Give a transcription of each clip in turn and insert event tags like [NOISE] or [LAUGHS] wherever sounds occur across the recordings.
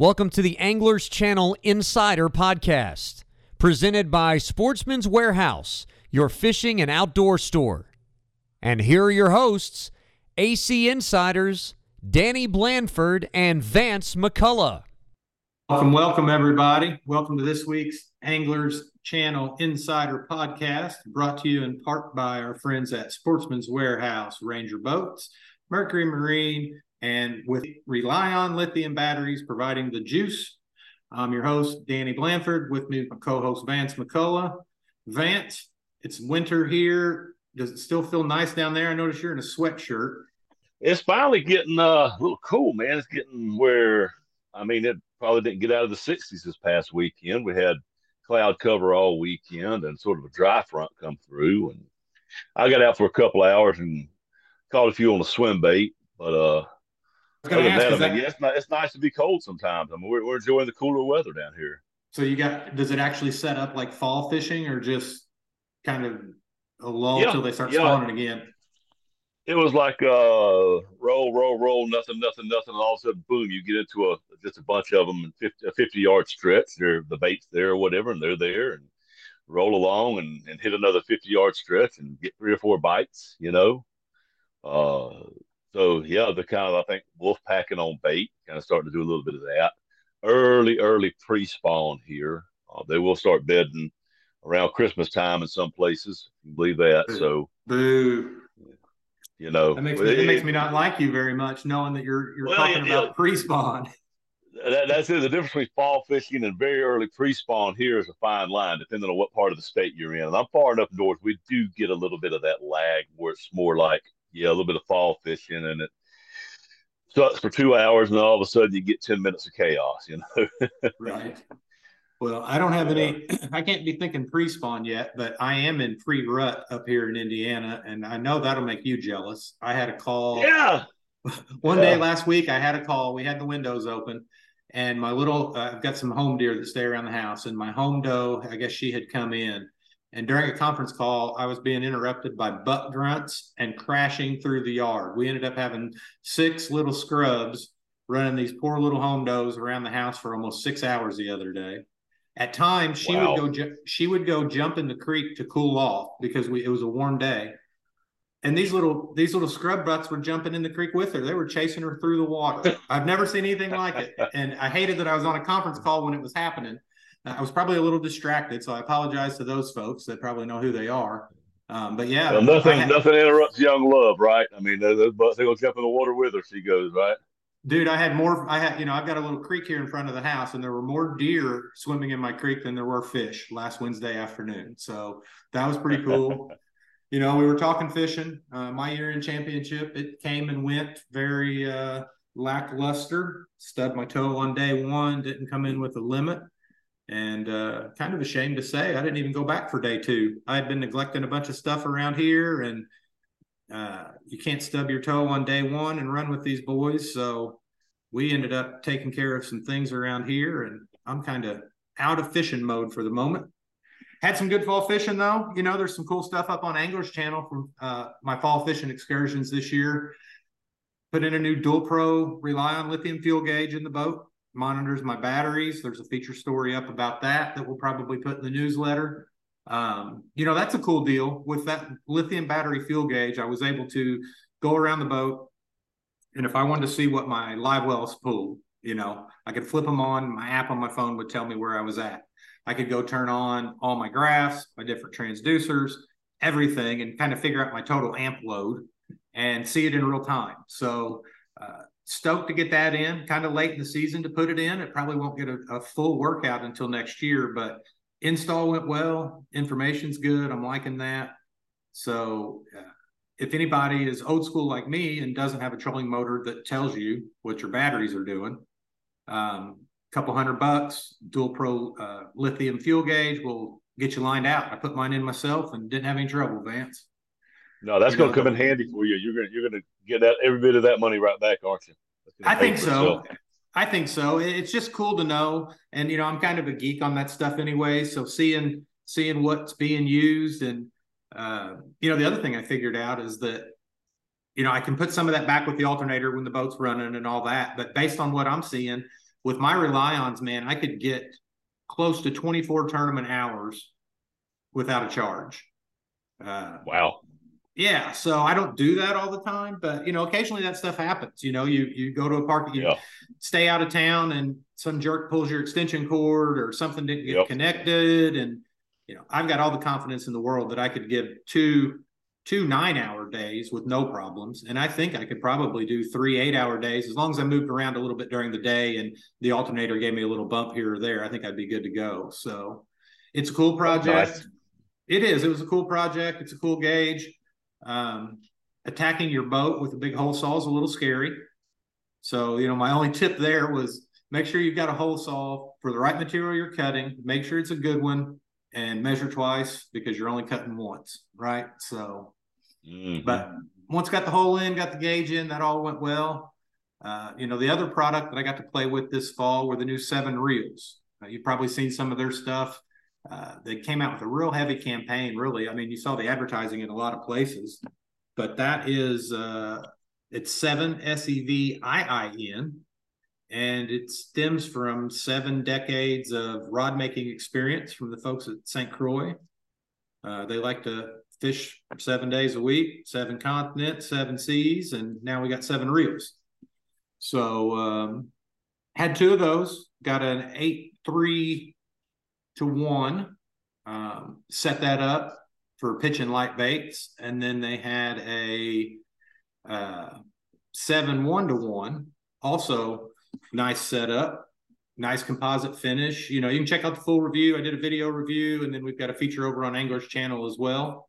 Welcome to the Anglers Channel Insider Podcast, presented by Sportsman's Warehouse, your fishing and outdoor store. And here are your hosts, AC Insiders, Danny Blandford and Vance McCullough. Welcome, welcome, everybody. Welcome to this week's Anglers Channel Insider Podcast, brought to you in part by our friends at Sportsman's Warehouse, Ranger Boats, Mercury Marine, and with RELiON lithium batteries providing the juice. I'm your host, Danny Blandford, with me, my co host, Vance McCullough. Vance, it's winter here. Does it still feel nice down there? I notice you're in a sweatshirt. It's finally getting uh, a little cool, man. It's getting where, I mean, it probably didn't get out of the 60s this past weekend. We had cloud cover all weekend and sort of a dry front come through. And I got out for a couple hours and caught a few on the swim bait. But uh, other than that, I mean, that... yeah, it's, not, it's nice to be cold sometimes. I mean, we're, we're enjoying the cooler weather down here. So you got, does it actually set up like fall fishing or just kind of a lull until they start yeah. spawning again? It was like uh, roll, roll, roll, nothing, nothing, nothing, and all of a sudden, boom! You get into a just a bunch of them in 50, a fifty yard stretch. They're the bait's there or whatever, and they're there, and roll along and, and hit another fifty yard stretch and get three or four bites. You know, uh, so yeah, the kind of I think wolf packing on bait, kind of starting to do a little bit of that. Early, early pre-spawn here. Uh, they will start bedding around Christmas time in some places. Believe that? Boo. So boo. You know, that makes me, it, it, makes me not like you very much, knowing that you're you're well, talking yeah, about pre-spawn. [LAUGHS] That, that's it. The difference between fall fishing and very early pre-spawn here is a fine line, depending on what part of the state you're in. And I'm far enough north, we do get a little bit of that lag where it's more like yeah, a little bit of fall fishing, and it sucks for two hours, and all of a sudden you get ten minutes of chaos. You know, [LAUGHS] right. Well, I don't have any. [CLEARS THROAT] I can't be thinking pre-spawn yet, but I am in pre-rut up here in Indiana, and I know that'll make you jealous. I had a call. Yeah. [LAUGHS] One yeah. day last week, I had a call. We had the windows open, and my little. Uh, I've got some home deer that stay around the house, and my home doe. I guess she had come in, and during a conference call, I was being interrupted by butt grunts and crashing through the yard. We ended up having six little scrubs running these poor little home does around the house for almost six hours the other day. At times, she wow. would go she would go jump in the creek to cool off because we, it was a warm day. And these little these little scrub butts were jumping in the creek with her. They were chasing her through the water. I've never seen anything like it. And I hated that I was on a conference call when it was happening I was probably a little distracted, so I apologize to those folks that probably know who they are. Um, but yeah, well, nothing had, nothing interrupts young love, right? I mean, those they go jump in the water with her. She goes right. Dude, I had more. I had, you know, I've got a little creek here in front of the house, and there were more deer swimming in my creek than there were fish last Wednesday afternoon. So that was pretty cool. [LAUGHS] you know, we were talking fishing. Uh, my year in championship, it came and went very uh, lackluster. Stubbed my toe on day one. Didn't come in with a limit and uh, kind of ashamed to say I didn't even go back for day two. I had been neglecting a bunch of stuff around here, and uh, you can't stub your toe on day one and run with these boys. So we ended up taking care of some things around here, and I'm kind of out of fishing mode for the moment. Had some good fall fishing though. You know, there's some cool stuff up on Anglers Channel from uh, my fall fishing excursions this year. Put in a new Dual Pro RELiON lithium fuel gauge in the boat monitors my batteries. There's a feature story up about that that we'll probably put in the newsletter. Um, you know, that's a cool deal. With that lithium battery fuel gauge, I was able to go around the boat. And if I wanted to see what my live wells pulled, you know, I could flip them on. My app on my phone would tell me where I was at. I could go turn on all my graphs, my different transducers, everything, and kind of figure out my total amp load and see it in real time. So, uh, stoked to get that in kind of late in the season to put it in. It probably won't get a, a full workout until next year, but install went well. Information's good. I'm liking that. So, uh, if anybody is old school like me and doesn't have a trolling motor that tells you what your batteries are doing, a um, couple hundred bucks, dual pro uh, lithium fuel gauge will get you lined out. I put mine in myself and didn't have any trouble, Vance. No, that's going to come in handy for you. You're going to you're going to get that every bit of that money right back, aren't you? I think so. I think so. It's just cool to know, and you know, I'm kind of a geek on that stuff anyway. So seeing seeing what's being used, and uh, you know, the other thing I figured out is that you know I can put some of that back with the alternator when the boat's running and all that. But based on what I'm seeing, with my RELiONs, man, I could get close to 24 tournament hours without a charge. Uh, wow. Yeah, so I don't do that all the time, but you know, occasionally that stuff happens. You know, you you go to a park, you yeah. stay out of town, and some jerk pulls your extension cord or something didn't get yep. connected, and you know, I've got all the confidence in the world that I could give two two nine hour days with no problems. And I think I could probably do three eight hour days as long as I moved around a little bit during the day and the alternator gave me a little bump here or there. I think I'd be good to go. So it's a cool project. Nice. It is. It was a cool project. It's a cool gauge. Um, attacking your boat with a big hole saw is a little scary. So, you know, my only tip there was make sure you've got a hole saw for the right material you're cutting. Make sure it's a good one and measure twice because you're only cutting once, right? So, Mm-hmm. But once got the hole in, got the gauge in, that all went well. Uh, you know, the other product that I got to play with this fall were the new SEVIIN reels. Uh, you've probably seen some of their stuff. Uh, they came out with a real heavy campaign, really. I mean, you saw the advertising in a lot of places, but that is uh, it's seven S E V I I N, and it stems from seven decades of rod making experience from the folks at St. Croix. Uh, they like to fish seven days a week, seven continents, seven seas, and now we got SEVIIN reels. So um, had two of those, got an eight three to one, um, set that up for pitching light baits, and then they had a uh, seven one to one, also nice setup. Nice composite finish. You know, you can check out the full review. I did a video review, and then we've got a feature over on Angler's channel as well.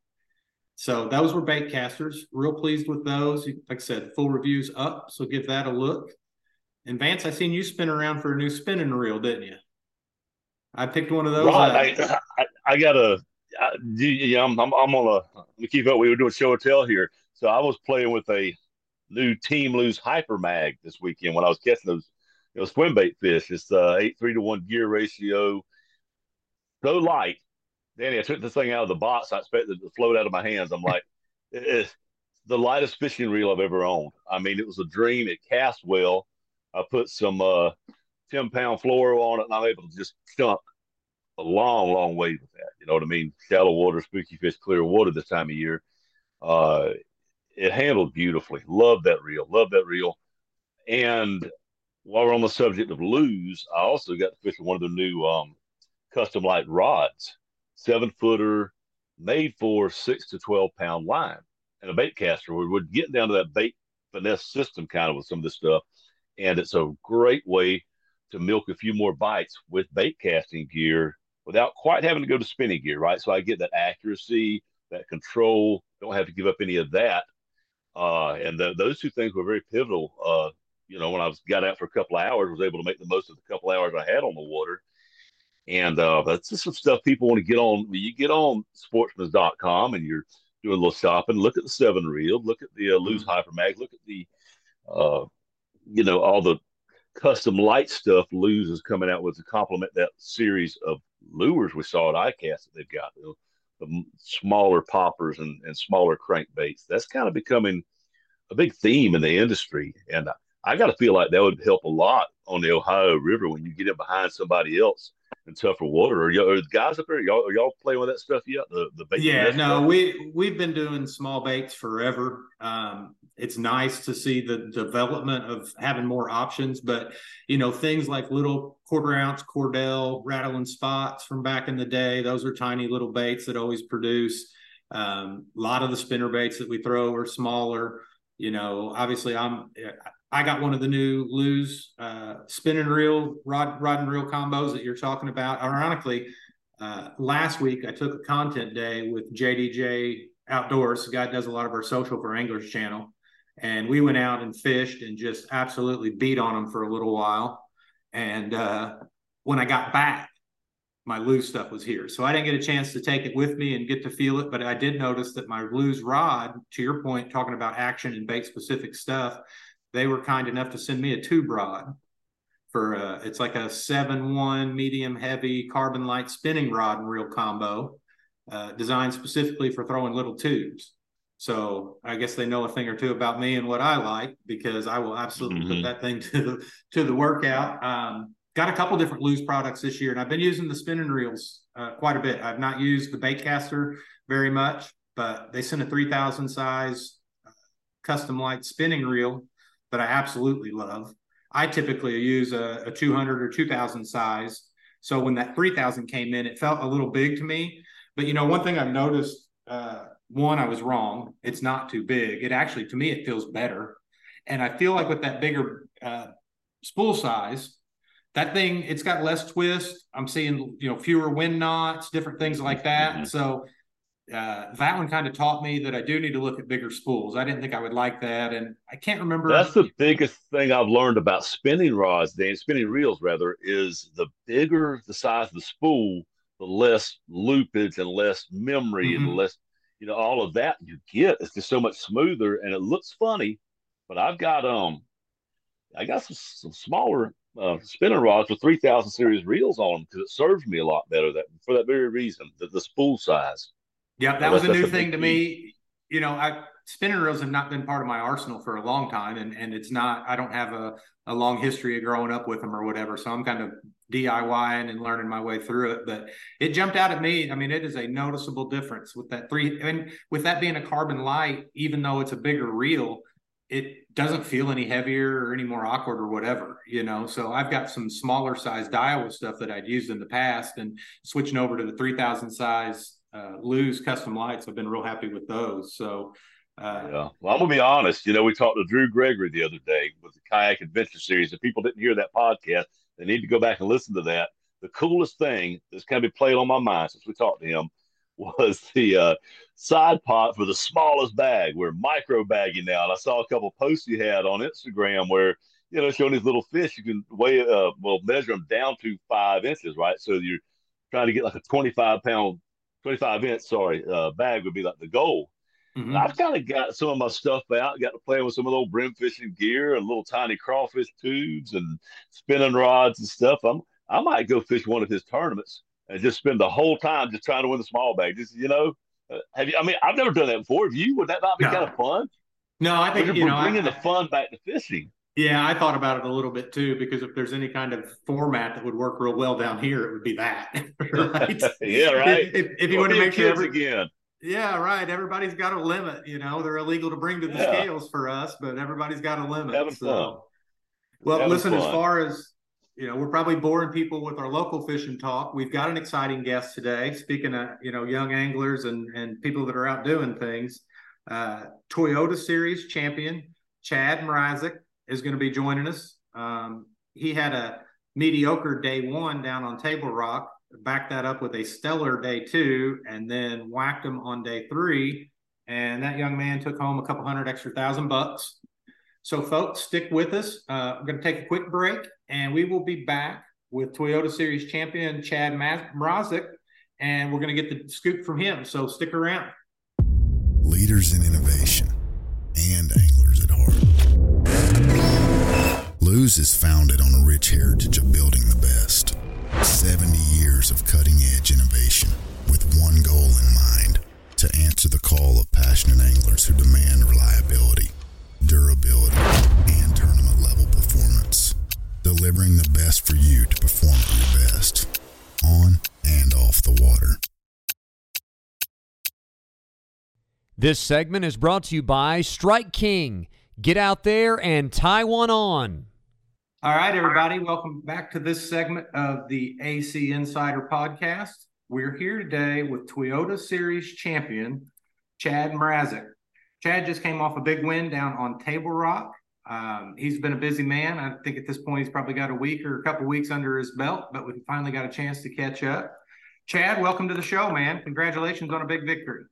So those were bait casters. Real pleased with those. Like I said, full reviews up. So give that a look. And Vance, I seen you spin around for a new spinning reel, didn't you? I picked one of those. I, I, I, got a. I, yeah, I'm, I'm, I'm on a. Let me keep up. We were doing show and tell here, so I was playing with a new Team Lew's Hyper Mag this weekend when I was catching those, you know, swim bait fish. It's uh, eight three to one gear ratio, so light Danny, I took this thing out of the box. I expected it to float out of my hands. I'm like, [LAUGHS] it's the lightest fishing reel I've ever owned. I mean, it was a dream. It cast well. I put some uh, 10 pound fluoro on it and I'm able to just chunk a long, long way with that. You know what I mean? Shallow water, spooky fish, clear water this time of year. Uh, it handled beautifully. Love that reel. Love that reel. And while we're on the subject of Lew's, I also got to fish with one of the new um, Custom Lite rods seven footer made for six to 12 pound line and a bait caster. We would get down to that bait finesse system kind of with some of this stuff. And it's a great way to milk a few more bites with bait casting gear without quite having to go to spinning gear, right? So I get that accuracy, that control, don't have to give up any of that. Uh, and the, those two things were very pivotal. Uh, you know, when I was got out for a couple of hours, was able to make the most of the couple hours I had on the water and uh, that's just some stuff people want to get on. When you get on sportsmans.com and you're doing a little shopping, look at the SEVIIN reel, look at the uh, Lew's mm-hmm. Hyper Mag, look at the, uh, you know, all the Custom Lite stuff Lew's is coming out with to complement that series of lures we saw at ICAST that they've got. the smaller poppers and, and smaller crankbaits. That's kind of becoming a big theme in the industry. And I, I got to feel like that would help a lot on the Ohio River when you get in behind somebody else in tougher water. Are, y'all, are the guys up there? Y'all are y'all playing with that stuff yet? The the bait. Yeah, no, we we've been doing small baits forever. Um, it's nice to see the development of having more options, but you know things like little quarter ounce cordell rattling spots from back in the day. Those are tiny little baits that always produce. Um, a lot of the spinner baits that we throw are smaller. You know, obviously, I'm I got one of the new Lew's uh, spin and reel rod rod and reel combos that you're talking about. Ironically, uh, last week I took a content day with JDJ Outdoors, the guy does a lot of our social for Anglers channel, and we went out and fished and just absolutely beat on them for a little while. And uh, when I got back, my Lew's stuff was here, so I didn't get a chance to take it with me and get to feel it. But I did notice that my Lew's rod, to your point, talking about action and bait specific stuff they were kind enough to send me a tube rod for uh, it's like a seven one medium heavy carbon light spinning rod and reel combo, uh, designed specifically for throwing little tubes. So I guess they know a thing or two about me and what I like because I will absolutely mm-hmm. put that thing [LAUGHS] to the to the workout. Um, got a couple different Lew's products this year, and I've been using the spinning reels uh, quite a bit. I've not used the baitcaster very much, but they sent a 3000 size uh, Custom Lite spinning reel that I absolutely love. I typically use a, a 200 or 2000 size. So when that 3000 came in, it felt a little big to me. But you know, one thing I've noticed uh, one, I was wrong. It's not too big. It actually, to me, it feels better. And I feel like with that bigger uh, spool size, that thing, it's got less twist. I'm seeing, you know, fewer wind knots, different things like that. Mm-hmm. So uh, that one kind of taught me that I do need to look at bigger spools. I didn't think I would like that, and I can't remember. That's the biggest thing I've learned about spinning rods, Dan, spinning reels rather, is the bigger the size of the spool, the less loopage and less memory mm-hmm. and less you know, all of that you get. It's just so much smoother and it looks funny. But I've got um, I got some, some smaller uh, spinning rods with 3000 series reels on them because it serves me a lot better that for that very reason, the, the spool size. Yeah, that was a new thing to me. You know, I spinning reels have not been part of my arsenal for a long time, and and it's not. I don't have a a long history of growing up with them or whatever, so I'm kind of DIYing and learning my way through it. But it jumped out at me. I mean, it is a noticeable difference with that three, and with that being a carbon light, even though it's a bigger reel, it doesn't feel any heavier or any more awkward or whatever, you know. So I've got some smaller size Daiwa stuff that I'd used in the past, and switching over to the 3000 size uh, Lew's Custom Lites, I've been real happy with those. So. Uh, yeah. Well, I'm gonna be honest. You know, we talked to Drew Gregory the other day with the Kayak Adventure Series. If people didn't hear that podcast, they need to go back and listen to that. The coolest thing that's kind of been played on my mind since we talked to him [LAUGHS] was the uh, side pot for the smallest bag. We're micro bagging now. And I saw a couple posts you had on Instagram where, you know, showing these little fish, you can weigh, uh, well, measure them down to five inches, right? So you're trying to get like a 25 pound, 25 inch, sorry, uh, bag would be like the goal. Mm-hmm. I've kind of got some of my stuff out, got to play with some of the old brim fishing gear and little tiny crawfish tubes and spinning rods and stuff. I'm I might go fish one of his tournaments and just spend the whole time just trying to win the small bag. Just you know, uh, have you? I mean, I've never done that before. Have you? Would that not be no. kind of fun? No, I think you know bringing I, the fun back to fishing. Yeah, I thought about it a little bit too because if there's any kind of format that would work real well down here, it would be that. [LAUGHS] right? [LAUGHS] yeah, right. If, if, you want to make sure every, again. Yeah, right. Everybody's got a limit. You know, they're illegal to bring to the yeah. scales for us, but everybody's got a limit. Having so. fun. Well, Having listen. Fun. As far as you know, we're probably boring people with our local fishing talk. We've got an exciting guest today. Speaking of you know young anglers and and people that are out doing things, uh, Toyota Series champion Chad Mrazek is going to be joining us. Um, he had a mediocre day one down on Table Rock backed that up with a stellar day two, and then whacked him on day three. And that young man took home a couple hundred extra thousand bucks. So, folks, stick with us. Uh, I'm going to take a quick break, and we will be back with Toyota Series champion Chad Mrazek, and we're going to get the scoop from him. So, stick around. Leaders in innovation Lew's is founded on a rich heritage of building the best 70 years of cutting edge innovation with one goal in mind to answer the call of passionate anglers who demand reliability, durability, and tournament level performance. Delivering the best for you to perform at your best, on and off the water. This segment is brought to you by Strike King. Get out there and tie one on. All right, everybody, welcome back to this segment of the AC Insider Podcast. We're here today with Toyota Series champion Chad Mrazek. Chad just came off a big win down on Table Rock. Um, he's been a busy man. I think at this point he's probably got a week or a couple weeks under his belt, but we finally got a chance to catch up. Chad, welcome to the show, man. Congratulations on a big victory.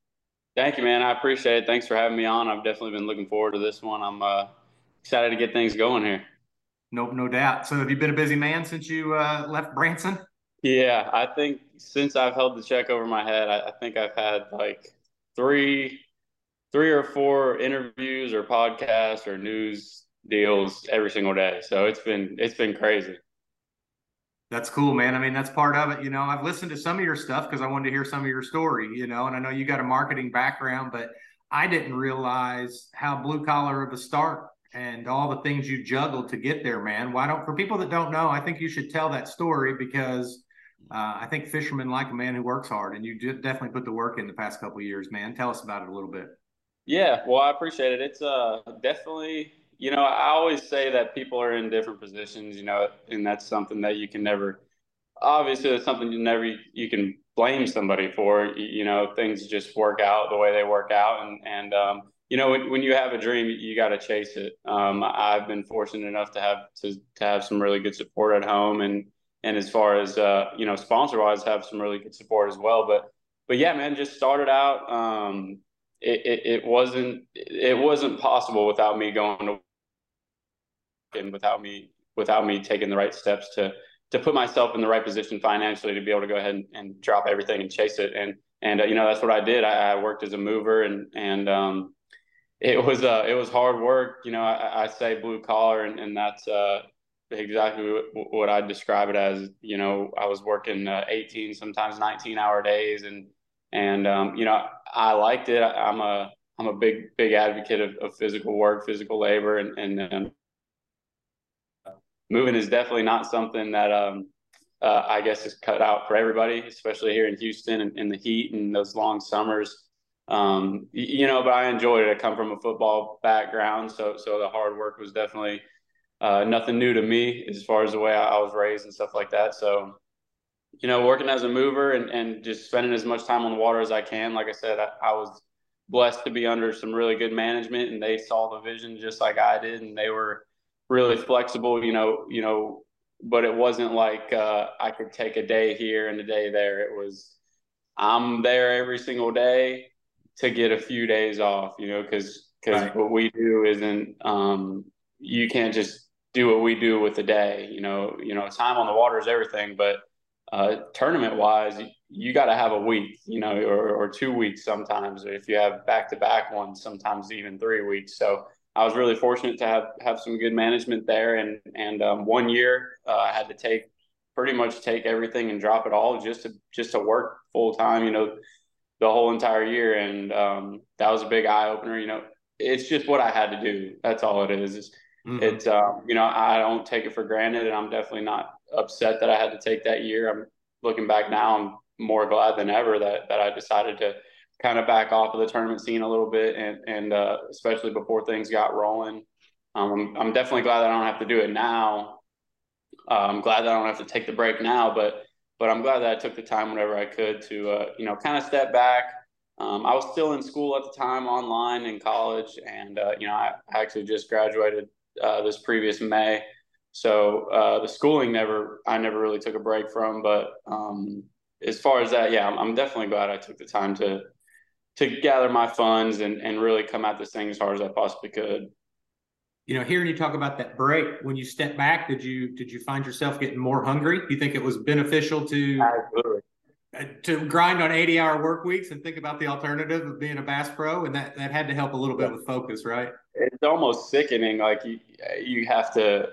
Thank you, man. I appreciate it. Thanks for having me on. I've definitely been looking forward to this one. I'm uh, excited to get things going here. Nope, no doubt. So have you been a busy man since you uh, left Branson? Yeah, I think since I've held the check over my head, I, I, think I've had like three, three or four interviews or podcasts or news deals every single day. So it's been it's been crazy. That's cool, man. I mean, that's part of it. You know, I've listened to some of your stuff because I wanted to hear some of your story. You know, and I know you got a marketing background, but I didn't realize how blue collar of a start and all the things you juggled to get there, man. Why don't for people that don't know, I think you should tell that story because uh, I think fishermen like a man who works hard, and you definitely put the work in the past couple years, man. Tell us about it a little bit. Yeah, well, I appreciate it. It's uh definitely, you know, I always say that people are in different positions, you know, and that's something that you can never. Obviously, it's something you never you can blame somebody for. You know, things just work out the way they work out, and and um, you know, when, when you have a dream, you got to chase it. Um, I've been fortunate enough to have to to have some really good support at home, and and as far as uh, you know, sponsor wise, have some really good support as well. But but yeah, man, just started out. Um, it, it, it wasn't it wasn't possible without me going to and without me without me taking the right steps to to put myself in the right position financially to be able to go ahead and, and drop everything and chase it and and uh, you know that's what I did I, I, worked as a mover and and um, it was uh it was hard work you know I, I say blue collar and, and that's uh exactly what I'd describe it as you know I was working uh, 18 sometimes 19 hour days and and um, you know I liked it. I, am a I'm a big big advocate of, of physical work, physical labor, and and um, moving is definitely not something that um, uh, I guess is cut out for everybody, especially here in Houston and in the heat and those long summers. Um, you know, but I enjoyed it. I come from a football background, so so the hard work was definitely uh, nothing new to me as far as the way I, I was raised and stuff like that. So you know, working as a mover and, and just spending as much time on the water as I can. Like I said, I, I, was blessed to be under some really good management and they saw the vision just like I did. And they were really flexible, you know, you know, but it wasn't like uh, I could take a day here and a day there. It was, I'm there every single day to get a few days off, you know, cause, cause right. what we do isn't, um, you can't just do what we do with a day, you know, you know, time on the water is everything, but uh, tournament wise, you got to have a week, you know, or, or two weeks sometimes. If you have back to back ones, sometimes even three weeks. So I was really fortunate to have have some good management there. And and um, one year uh, I had to take pretty much take everything and drop it all just to just to work full time. You know, the whole entire year, and um, that was a big eye opener. You know, it's just what I had to do. That's all it is. It's, mm-hmm. it's um, you know I don't take it for granted, and I'm definitely not upset that I had to take that year. I'm looking back now, I'm more glad than ever that that I decided to kind of back off of the tournament scene a little bit, and and uh, especially before things got rolling. Um, I'm, I'm definitely glad that I don't have to do it now. Uh, I'm glad that I don't have to take the break now, but but I'm glad that I took the time whenever I could to uh, you know kind of step back. Um, I was still in school at the time, online in college, and uh, you know I, actually just graduated uh, this previous May. So uh, the schooling never, I never really took a break from. But um, as far as that, yeah, I'm, I'm, definitely glad I took the time to to gather my funds and and really come at this thing as hard as I possibly could. You know, hearing you talk about that break, when you step back, did you did you find yourself getting more hungry? Do you think it was beneficial to Absolutely. Uh, to grind on 80 hour work weeks and think about the alternative of being a bass pro and that that had to help a little bit with focus right it's almost sickening like you you have to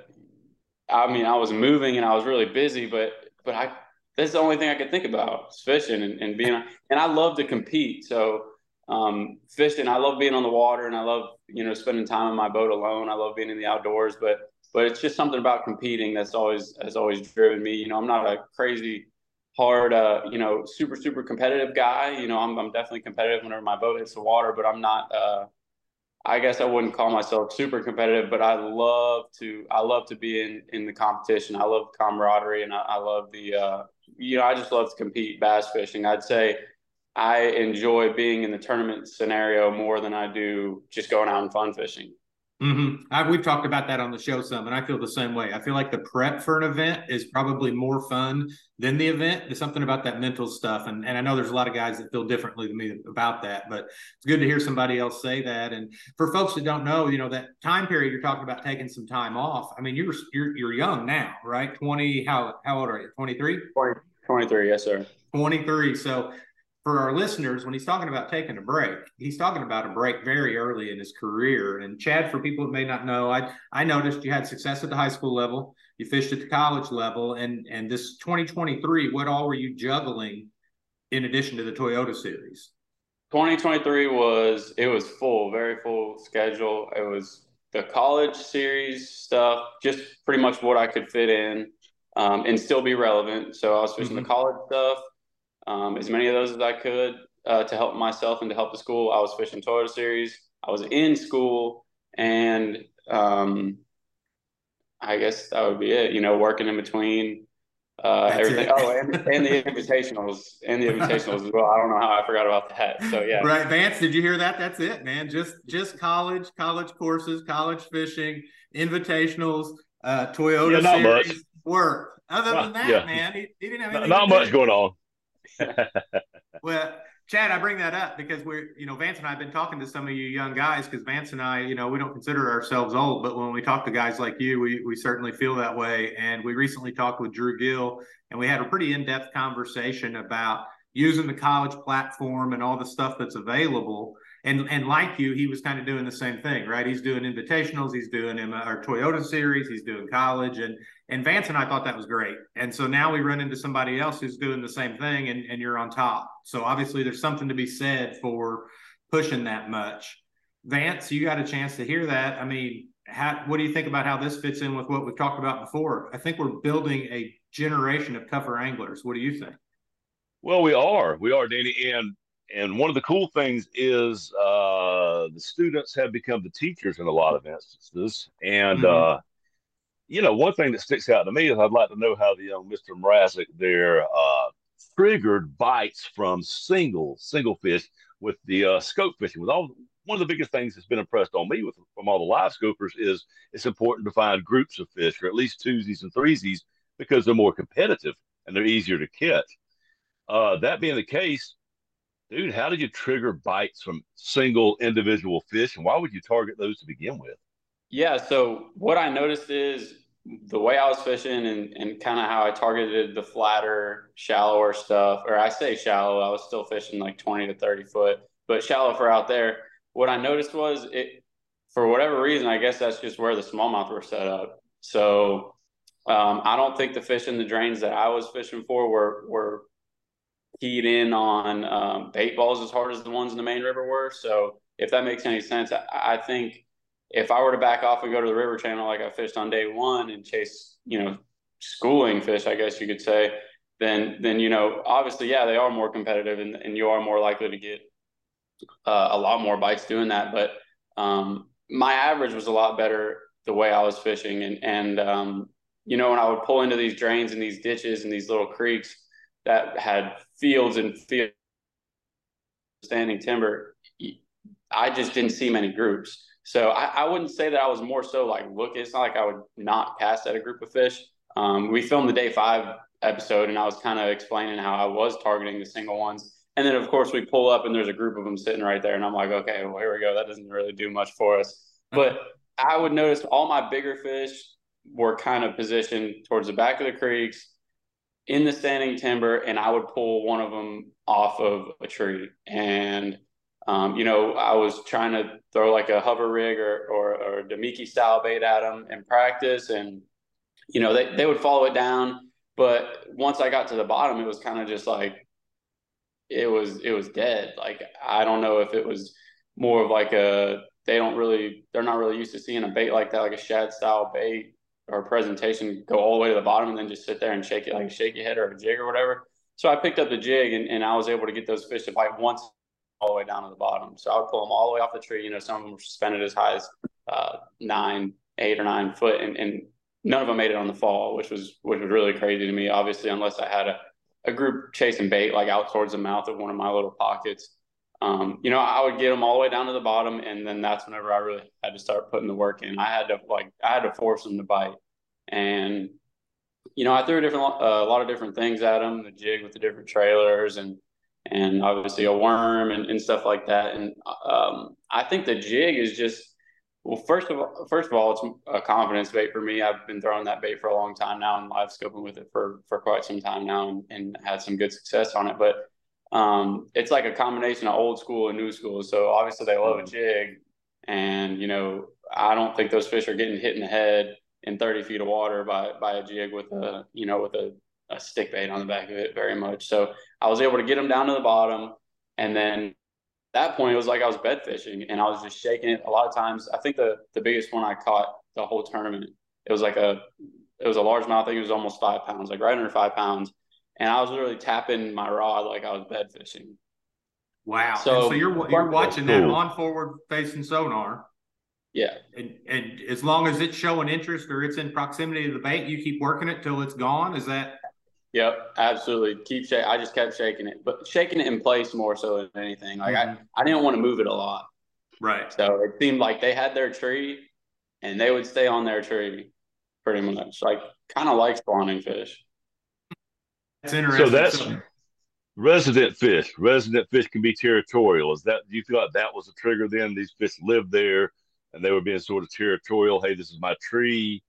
I mean, I was moving and I was really busy, but but I that's the only thing I could think about is fishing and, and being and I love to compete. So um, fishing, I love being on the water and I love you know spending time in my boat alone. I love being in the outdoors, but but it's just something about competing that's always has always driven me. You know, I'm not a crazy hard, uh, you know, super super competitive guy. You know, I'm I'm definitely competitive whenever my boat hits the water, but I'm not. Uh, I guess I wouldn't call myself super competitive, but I love to I love to be in in the competition. I love camaraderie and I, I love the uh, you know I just love to compete bass fishing. I'd say I enjoy being in the tournament scenario more than I do just going out and fun fishing. Mm-hmm. I, we've talked about that on the show some, and I feel the same way. I feel like the prep for an event is probably more fun than the event. There's something about that mental stuff, and and I know there's a lot of guys that feel differently than me about that, but it's good to hear somebody else say that. And for folks that don't know, you know that time period you're talking about taking some time off. I mean, you're you're you're young now, right? Twenty. How how old are you? Twenty three. 23, yes, sir. 23. So for our listeners, when he's talking about taking a break, he's talking about a break very early in his career. And Chad, for people that may not know, I I noticed you had success at the high school level, you fished at the college level, and and this 2023, what all were you juggling in addition to the Toyota series? 2023 was it was full, very full schedule. It was the college series stuff, just pretty much what I could fit in um, and still be relevant. So I was fishing mm-hmm. the college stuff, um, as many of those as I could uh, to help myself and to help the school. I was fishing Toyota series. I was in school, and um, I guess that would be it. You know, working in between uh, everything. It. Oh, and, and, the invitationals, and the invitationals as well. I don't know how I forgot about that. So yeah, right, Vance. Did you hear that? That's it, man. Just just college, college courses, college fishing, invitationals, uh, Toyota yeah, not series, much. work. Other than that, yeah. man, he, he, didn't have anything. Not, much going on. [LAUGHS] well, Chad, I bring that up because we're, you know, Vance and I have been talking to some of you young guys because Vance and I, you know, we don't consider ourselves old, but when we talk to guys like you, we, we certainly feel that way. And we recently talked with Drew Gill and we had a pretty in depth conversation about using the college platform and all the stuff that's available and and like you, he was kind of doing the same thing, right? He's doing invitationals, he's doing our Toyota series, he's doing college, and and Vance and I thought that was great. And so now we run into somebody else who's doing the same thing, and and you're on top. So obviously, there's something to be said for pushing that much. Vance, you got a chance to hear that. I mean, how, what do you think about how this fits in with what we've talked about before? I think we're building a generation of tougher anglers. What do you think? Well, we are, we are, Danny, and and one of the cool things is uh, the students have become the teachers in a lot of instances. And, mm-hmm. uh, you know, one thing that sticks out to me is I'd like to know how the young Mr. Mrazek there uh, triggered bites from single, single fish with the uh, scope fishing. With all one of the biggest things that's been impressed on me with from all the live scopers is it's important to find groups of fish, or at least twosies and threesies, because they're more competitive and they're easier to catch. Uh, that being the case, dude, how did you trigger bites from single individual fish, and why would you target those to begin with? Yeah, so what I noticed is the way I was fishing and, and kind of how I targeted the flatter, shallower stuff, or I say shallow, I was still fishing like 20 to 30 foot, but shallow for out there. What I noticed was it, for whatever reason, I guess that's just where the smallmouth were set up. So um, I don't think the fish in the drains that I was fishing for were, were keyed in on um, bait balls as hard as the ones in the main river were. So if that makes any sense, I, I, think if I were to back off and go to the river channel like I fished on day one and chase, you know, schooling fish, I guess you could say, then then you know, obviously, yeah, they are more competitive and, and you are more likely to get uh, a lot more bites doing that. But um, my average was a lot better the way I was fishing, and and um, you know, when I would pull into these drains and these ditches and these little creeks that had fields and field standing timber, I just didn't see many groups. So I, I, wouldn't say that I was more so like, look, it's not like I would not cast at a group of fish. Um, we filmed the day five episode and I was kind of explaining how I was targeting the single ones. And then of course we pull up and there's a group of them sitting right there. And I'm like, okay, well, here we go. That doesn't really do much for us. But I would notice all my bigger fish were kind of positioned towards the back of the creeks in the standing timber and I would pull one of them off of a tree. And, um, you know, I was trying to throw like a hover rig or, or, or a Damiki style bait at them in practice. And, you know, they, they would follow it down. But once I got to the bottom, it was kind of just like, it was, it was dead. Like, I don't know if it was more of like a, they don't really, they're not really used to seeing a bait like that, like a shad style bait or presentation go all the way to the bottom and then just sit there and shake it like a shaky head or a jig or whatever. So I picked up the jig and, and I was able to get those fish to bite once all the way down to the bottom. So I would pull them all the way off the tree. You know, some of them were suspended as high as uh, nine, eight or nine foot, and, and none of them made it on the fall, which was which was really crazy to me. Obviously, unless I had a, a group chasing bait like out towards the mouth of one of my little pockets. Um, you know, I would get them all the way down to the bottom, and then that's whenever I really had to start putting the work in. I had to like I had to force them to bite, and you know, I threw a different uh, a lot of different things at them, the jig with the different trailers, and and obviously a worm and, and stuff like that. And um, I think the jig is just well, first of all, first of all, it's a confidence bait for me. I've been throwing that bait for a long time now and live scoping with it for for quite some time now, and, and had some good success on it. But um, it's like a combination of old school and new school. So obviously they love a jig, and you know I don't think those fish are getting hit in the head in 30 feet of water by by a jig with a you know with a, a stick bait on the back of it very much. So I was able to get them down to the bottom, and then that point, it was like I was bed fishing and I was just shaking it. A lot of times, I think the the biggest one I caught the whole tournament, it was like a it was a largemouth. I think it was almost five pounds, like right under five pounds. And I was literally tapping my rod like I was bed fishing. Wow. So, so you're you're watching that on forward facing sonar. Yeah. And and as long as it's showing interest or it's in proximity to the bait, you keep working it till it's gone. Is that Yep, absolutely. Keep shaking. I just kept shaking it, but shaking it in place more so than anything. Like mm-hmm. I, I didn't want to move it a lot. Right. So it seemed like they had their tree, and they would stay on their tree, pretty much. Like kind of like spawning fish. That's interesting. So that's resident fish. Resident fish can be territorial. Is that? Do you feel like that was a trigger? Then these fish lived there, and they were being sort of territorial. Hey, this is my tree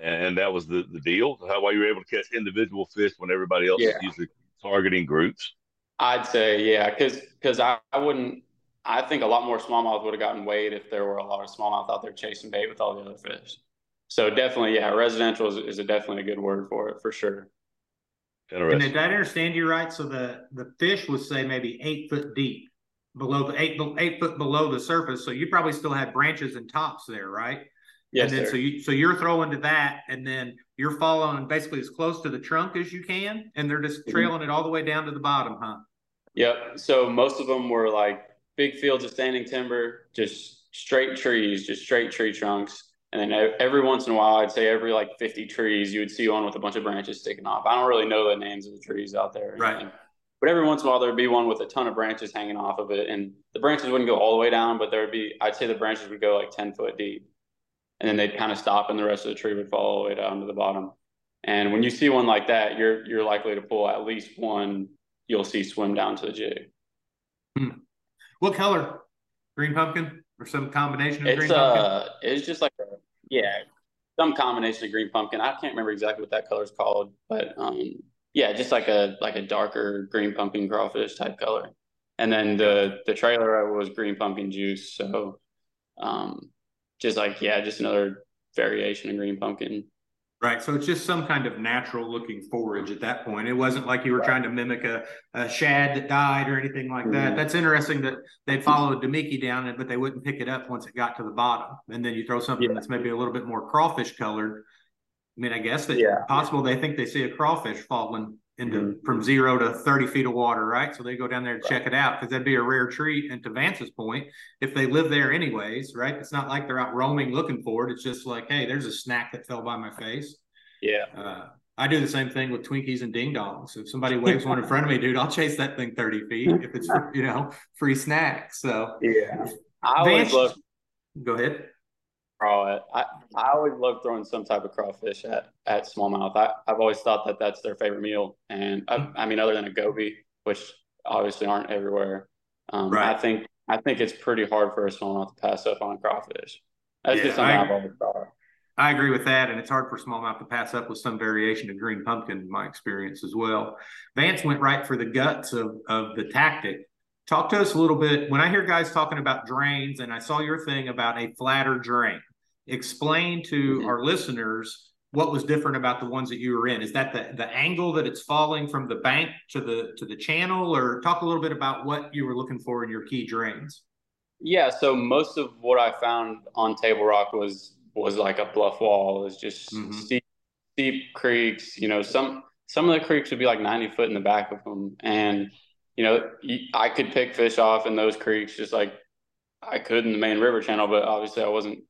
and that was the, the deal. How why you were able to catch individual fish when everybody else yeah. is usually targeting groups. I'd say yeah, because because I, I wouldn't. I think a lot more smallmouth would have gotten weighed if there were a lot of smallmouth out there chasing bait with all the other fish. So definitely, yeah, residential is, is a definitely a good word for it for sure. And did I understand you right? So the the fish was say maybe eight foot deep below the eight eight foot below the surface. So you probably still had branches and tops there, right? Yes, and then sir. so you so you're throwing to that, and then you're following basically as close to the trunk as you can, and they're just mm-hmm. trailing mm-hmm. it all the way down to the bottom, huh? Yep. So most of them were like big fields of standing timber, just straight trees, just straight tree trunks. And then every once in a while, I'd say every like 50 trees, you would see one with a bunch of branches sticking off. I don't really know the names of the trees out there. Right. But every once in a while, there'd be one with a ton of branches hanging off of it. And the branches wouldn't go all the way down, but there would be, I'd say the branches would go like 10 foot deep and then they'd kind of stop and the rest of the tree would fall all the way down to the bottom. And when you see one like that, you're you're likely to pull at least one you'll see swim down to the jig. Hmm. What color? Green pumpkin or some combination of it's, green pumpkin? Uh, it's just like a, yeah, some combination of green pumpkin. I can't remember exactly what that color is called, but um, yeah, just like a like a darker green pumpkin crawfish type color. And then the the trailer was green pumpkin juice. So um, just like yeah, just another variation of green pumpkin. Right. So it's just some kind of natural looking forage at that point. It wasn't like you were right. trying to mimic a, a shad that died or anything like mm-hmm. that. That's interesting that they followed Damiki down it, but they wouldn't pick it up once it got to the bottom. And then you throw something yeah. that's maybe a little bit more crawfish colored. I mean, I guess that yeah. possible they think they see a crawfish falling into from zero to 30 feet of water, right? So they go down there and check it out because that'd be a rare treat. And to Vance's point, if they live there anyways, right? It's not like they're out roaming looking for it. It's just like, hey, there's a snack that fell by my face. Yeah. Uh, I do the same thing with Twinkies and Ding Dongs. If somebody waves one in front of me, dude, I'll chase that thing 30 feet if it's, [LAUGHS] you know, free snack. So, yeah. I Vance, always love. Go ahead craw it. I, I always love throwing some type of crawfish at, at smallmouth. I, I've always thought that that's their favorite meal. And I, I mean, other than a goby, which obviously aren't everywhere. Um, right. I think I think it's pretty hard for a smallmouth to pass up on a crawfish. That's yeah, just something I, I've always thought. I agree with that, and it's hard for smallmouth to pass up with some variation of green pumpkin, in my experience as well. Vance went right for the guts of of the tactic talk to us a little bit when i hear guys talking about drains and i saw your thing about a flatter drain explain to mm-hmm. our listeners what was different about the ones that you were in? Is that the, the angle that it's falling from the bank to the to the channel? Or talk a little bit about what you were looking for in your key drains. Yeah so most of what i found on table rock was was like a bluff wall. It's just mm-hmm. steep steep creeks you know some some of the creeks would be like 90 foot in the back of them and you know i could pick fish off in those creeks just like i could in the main river channel but obviously i wasn't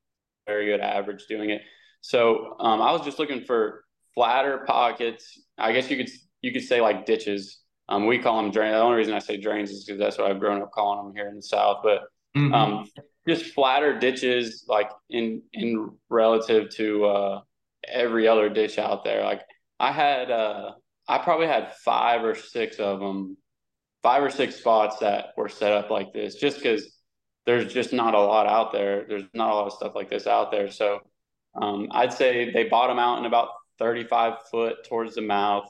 very good average doing it. So um, I was just looking for flatter pockets. I guess you could you could say like ditches. Um, we call them drains. The only reason I say drains is because that's what I've grown up calling them here in the South. But mm-hmm. um, just flatter ditches, like in in relative to uh, every other ditch out there. Like I had, uh, I probably had five or six of them, five or six spots that were set up like this, just because there's just not a lot out there. There's not a lot of stuff like this out there. So um, I'd say they bottom out in about 35 foot towards the mouth,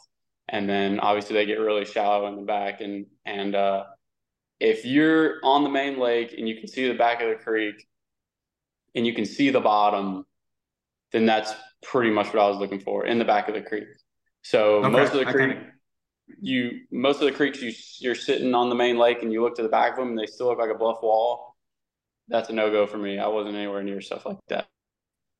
and then obviously they get really shallow in the back. And and uh, if you're on the main lake and you can see the back of the creek, and you can see the bottom, then that's pretty much what I was looking for in the back of the creek. So okay. most of the creek, you most of the creeks you you're sitting on the main lake and you look to the back of them and they still look like a bluff wall. That's a no go for me. I wasn't anywhere near stuff like that.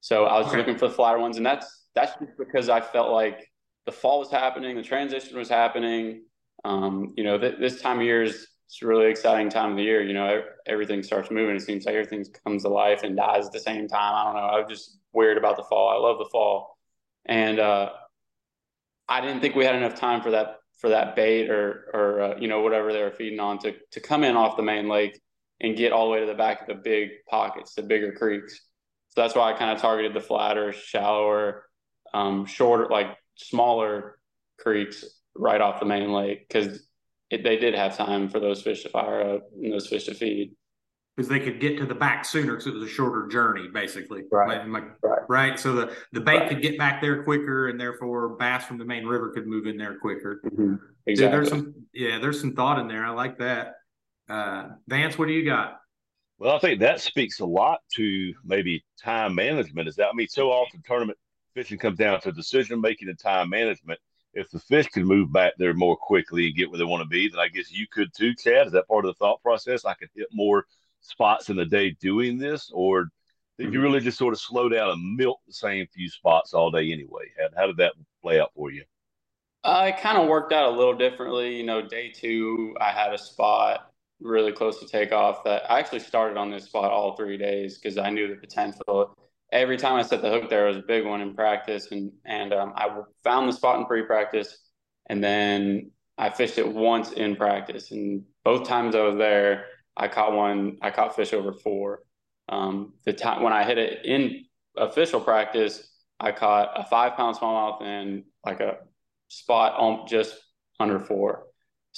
So I was okay. looking for the flatter ones, and that's that's just because I felt like the fall was happening, the transition was happening. Um, you know, th- this time of year is it's a really exciting time of the year. You know, everything starts moving. It seems like everything comes to life and dies at the same time. I don't know. I'm just weird about the fall. I love the fall, and uh, I didn't think we had enough time for that for that bait or or uh, you know whatever they were feeding on to to come in off the main lake and get all the way to the back of the big pockets, the bigger creeks. So that's why I kind of targeted the flatter, shallower, um, shorter, like smaller creeks right off the main lake because they did have time for those fish to fire up and those fish to feed. Because they could get to the back sooner because it was a shorter journey, basically. Right. Like, right. right. So the, the bait right. could get back there quicker, and therefore bass from the main river could move in there quicker. Mm-hmm. Exactly. there's some, yeah, there's some thought in there. I like that. Uh, Vance, what do you got? Well, I think that speaks a lot to maybe time management. Is that I mean, so often tournament fishing comes down to decision making and time management. If the fish can move back there more quickly and get where they want to be, then I guess you could too, Chad. Is that part of the thought process? I could hit more spots in the day doing this, or did you mm-hmm. really just sort of slow down and milk the same few spots all day anyway? How, how did that play out for you? Uh, it kind of worked out a little differently. You know, day two, I had a spot really close to takeoff that I actually started on this spot all three days because I knew the potential. Every time I set the hook there, it was a big one in practice, and and um, I found the spot in pre-practice, and then I fished it once in practice, and both times I was there, I caught one. I caught fish over four. Um, the time when I hit it in official practice, I caught a five-pound smallmouth and like a spot on just under four.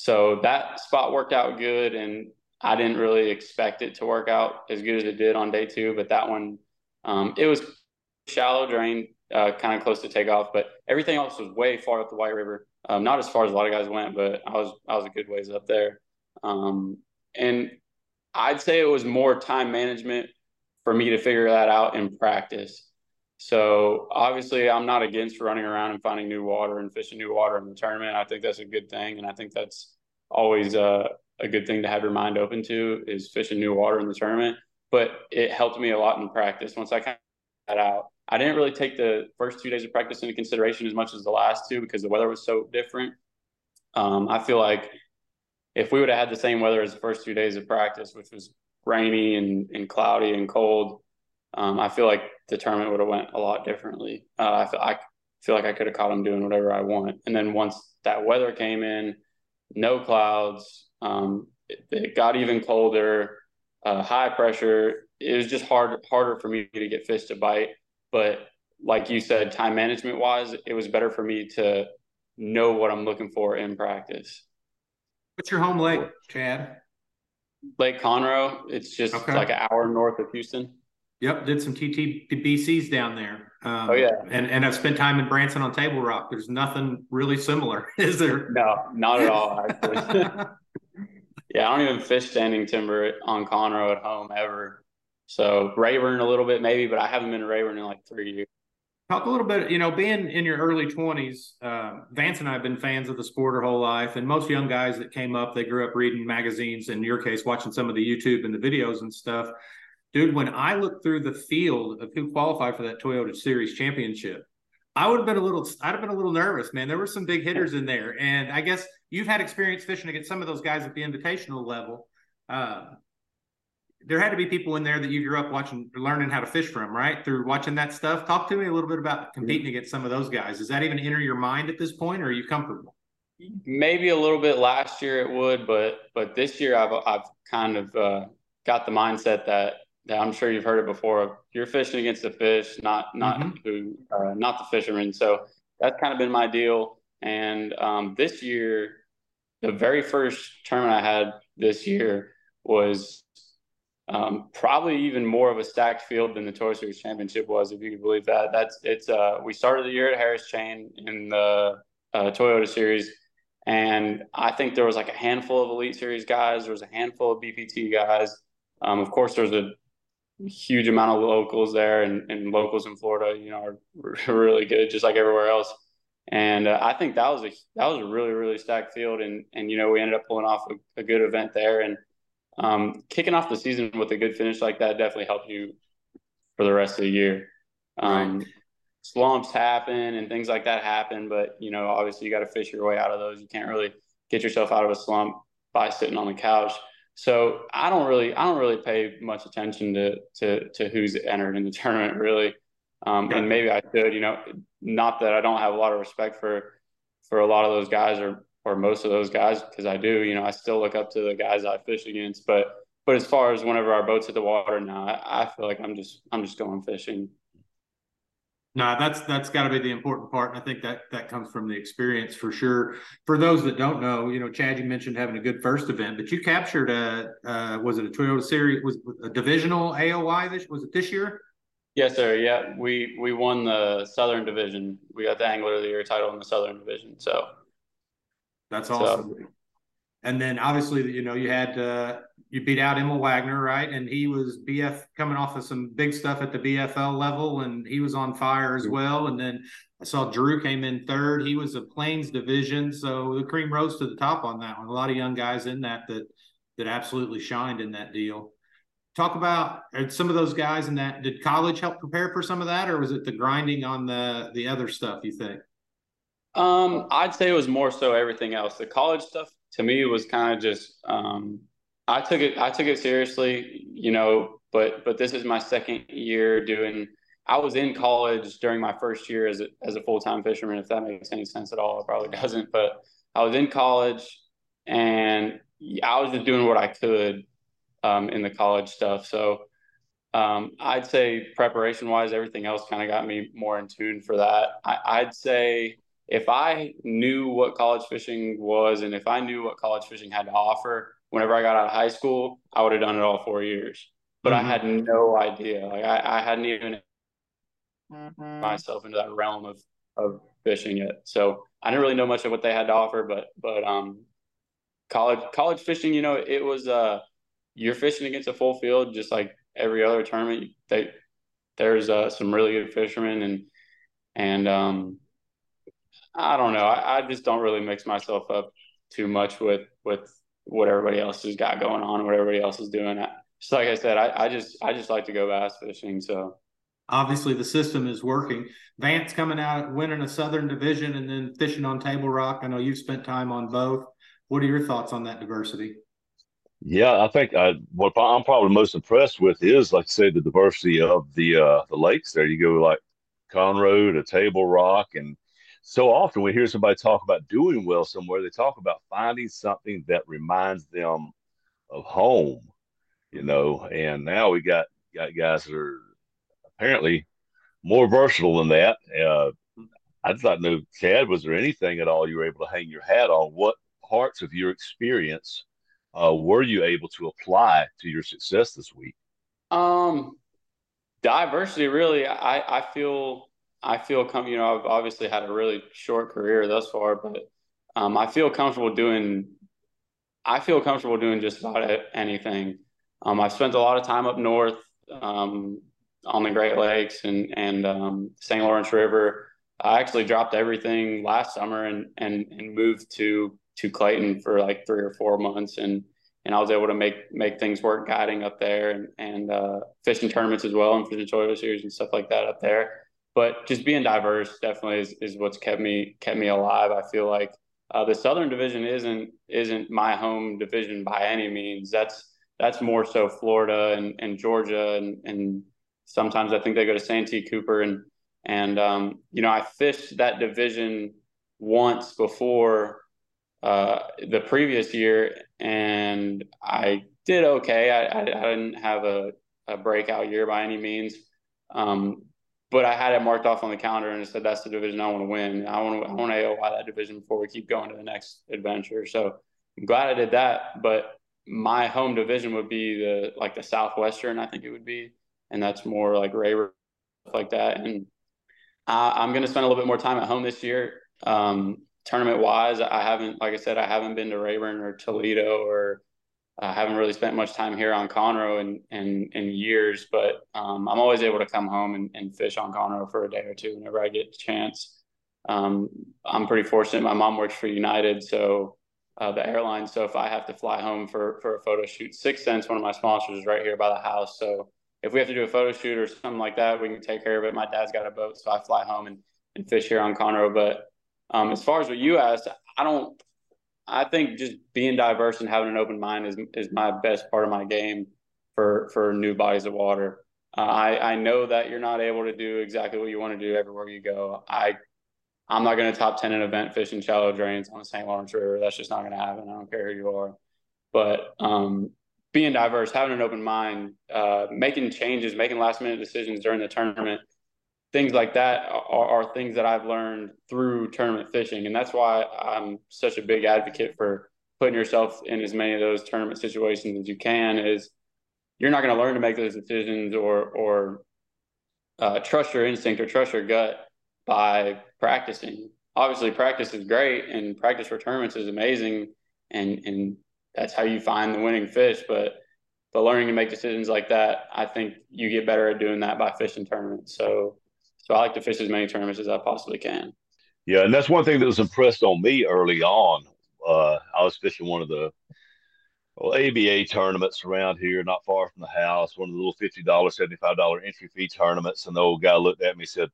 So that spot worked out good, and I didn't really expect it to work out as good as it did on day two. But that one, um, it was shallow drain, uh, kind of close to takeoff, but everything else was way far up the White River. Um, not as far as a lot of guys went, but I was I was a good ways up there. Um, and I'd say it was more time management for me to figure that out in practice. So obviously, I'm not against running around and finding new water and fishing new water in the tournament. I think that's a good thing, and I think that's always a, a good thing to have your mind open to is fishing new water in the tournament. But it helped me a lot in practice once I kind of got out. I didn't really take the first two days of practice into consideration as much as the last two because the weather was so different. Um, I feel like if we would have had the same weather as the first two days of practice, which was rainy and, and cloudy and cold, um, I feel like the tournament would have went a lot differently. Uh, I, feel, I feel like I could have caught him doing whatever I want. And then once that weather came in, no clouds, um, it, it, got even colder, uh, high pressure. It was just hard harder for me to get fish to bite. But like you said, time management wise, it was better for me to know what I'm looking for in practice. What's your home lake, Chad? Lake Conroe. It's just okay. like an hour north of Houston. Yep, did some TTBCs down there. Um, oh yeah, and and I've spent time in Branson on Table Rock. There's nothing really similar, [LAUGHS] is there? No, not at all. [LAUGHS] Yeah, I don't even fish standing timber on Conroe at home ever. So Rayburn a little bit maybe, but I haven't been to Rayburn in like three years. Talk a little bit, you know, being in your early 20s, uh, Vance and I have been fans of the sport our whole life. And most young guys that came up, they grew up reading magazines, in your case, watching some of the YouTube and the videos and stuff dude, when I looked through the field of who qualified for that Toyota Series championship, I would have been a little, I'd have been a little nervous, man. There were some big hitters in there, and I guess you've had experience fishing against some of those guys at the invitational level. Uh, there had to be people in there that you grew up watching, learning how to fish from, right? Through watching that stuff. Talk to me a little bit about competing against some of those guys. Does that even enter your mind at this point, or are you comfortable? Maybe a little bit last year it would, but but this year I've I've kind of uh, got the mindset that I'm sure you've heard it before. You're fishing against the fish, not not mm-hmm. who, uh, not the fishermen. So that's kind of been my deal. And um, this year, the very first tournament I had this year was um, probably even more of a stacked field than the Tour Series Championship was, if you can believe that. That's it's. Uh, we started the year at Harris Chain in the uh, Toyota Series, and I think there was like a handful of Elite Series guys. There was a handful of BPT guys. Um, of course, there's a huge amount of locals there and, and locals in Florida, you know, are [LAUGHS] really good, just like everywhere else. And uh, I think that was a that was a really really stacked field, and and you know we ended up pulling off a, a good event there, and um, kicking off the season with a good finish like that definitely helped you for the rest of the year. Um, right. Slumps happen and things like that happen, but you know obviously you got to fish your way out of those. You can't really get yourself out of a slump by sitting on the couch. So I don't really I don't really pay much attention to to to who's entered in the [LAUGHS] tournament really. Um, and maybe I should, you know, not that I don't have a lot of respect for for a lot of those guys or or most of those guys because I do, you know, I still look up to the guys I fish against. But but as far as whenever our boats hit the water now, I, I feel like I'm just I'm just going fishing. No, that's that's got to be the important part. And I think that that comes from the experience for sure. For those that don't know, you know, Chad, you mentioned having a good first event, but you captured a uh, was it a Toyota Series was a divisional AOY this was it this year? Yes, sir. Yeah, we we won the Southern Division. We got the Angler of the Year title in the Southern Division. So that's awesome. So, and then obviously, you know, you had uh, you beat out Emil Wagner, right? And he was BF coming off of some big stuff at the BFL level, and he was on fire as well. And then I saw Drew came in third. He was a Plains division, so the cream rose to the top on that one. A lot of young guys in that that that absolutely shined in that deal talk about some of those guys in that did college help prepare for some of that or was it the grinding on the the other stuff you think um i'd say it was more so everything else the college stuff to me was kind of just um i took it i took it seriously you know but but this is my second year doing i was in college during my first year as a, as a full-time fisherman if that makes any sense at all it probably [LAUGHS] doesn't but i was in college and i was just doing what i could um, in the college stuff. So um, I'd say preparation wise, everything else kind of got me more in tune for that. I, would say if I knew what college fishing was and if I knew what college fishing had to offer, whenever I got out of high school, I would have done it all four years. But mm-hmm. I had no idea. Like I, I hadn't even mm-hmm. myself into that realm of of fishing yet. So I didn't really know much of what they had to offer. But but um, college college fishing, you know, it was uh you're fishing against a full field just like every other tournament. They there's uh, some really good fishermen and and um, I don't know. I, I just don't really mix myself up too much with with what everybody else has got going on, what everybody else is doing. Just like I said, I, I just I just like to go bass fishing. So obviously the system is working. Vance coming out winning a Southern Division and then fishing on Table Rock. I know you've spent time on both. What are your thoughts on that diversity? Yeah, I think I, what I'm probably most impressed with is, like I say, the diversity of the uh, the lakes. There, you go like Conroe to Table Rock, and so often we hear somebody talk about doing well somewhere. They talk about finding something that reminds them of home, you know. And now we got got guys that are apparently more versatile than that. Uh, I just to know, Chad, was there anything at all you were able to hang your hat on? What parts of your experience? uh, were you able to apply to your success this week? Um, diversity, really. I I feel I feel come. You know, I've obviously had a really short career thus far, but um, I feel comfortable doing. I feel comfortable doing just about anything. Um, I've spent a lot of time up north um, on the Great Lakes and and um, St. Lawrence River. I actually dropped everything last summer and and and moved to to Clayton for like three or four months, and and I was able to make make things work guiding up there and and uh, fishing tournaments as well and fishing Toyota series and stuff like that up there. But just being diverse definitely is, is what's kept me kept me alive. I feel like uh, the Southern Division isn't isn't my home division by any means. That's that's more so Florida and, and Georgia and and sometimes I think they go to Santee Cooper and and um, you know I fished that division once before uh, the previous year, and I did okay. I, I, I didn't have a, a, breakout year by any means, um, but I had it marked off on the calendar and it said that's the division I want to win. I want to I want to AOY that division before we keep going to the next adventure. So I'm glad I did that. But my home division would be the like the southwestern. I think it would be, and that's more like Rayburn stuff like that. And I, am going to spend a little bit more time at home this year. Um, tournament wise, I haven't, like I said, I haven't been to Rayburn or Toledo or I haven't really spent much time here on Conroe in, in, in years, but um, I'm always able to come home and, and fish on Conroe for a day or two whenever I get a chance. um, I'm pretty fortunate. My mom works for United, so uh, the airline. So if I have to fly home for for a photo shoot, 6th Sense, one of my sponsors, is right here by the house. So if we have to do a photo shoot or something like that, we can take care of it. My dad's got a boat, so I fly home and, and fish here on Conroe. But um, as far as what you asked, I don't. I think just being diverse and having an open mind is is my best part of my game for for new bodies of water. Uh, I I know that you're not able to do exactly what you want to do everywhere you go. I I'm not going to top 10 an event fishing shallow drains on the St. Lawrence River. That's just not going to happen. I don't care who you are. But um, being diverse, having an open mind, uh, making changes, making last minute decisions during the tournament, things like that are, are, things that I've learned through tournament fishing. And that's why I'm such a big advocate for putting yourself in as many of those tournament situations as you can is you're not going to learn to make those decisions or, or uh, trust your instinct or trust your gut by practicing. Obviously, practice is great, and practice for tournaments is amazing, and and that's how you find the winning fish. But but learning to make decisions like that, I think you get better at doing that by fishing tournaments. So so I like to fish as many tournaments as I possibly can. Yeah, and that's one thing that was impressed on me early on. Uh, I was fishing one of the well, ABA tournaments around here, not far from the house, one of the little $50, $75 entry fee tournaments. And the old guy looked at me and said,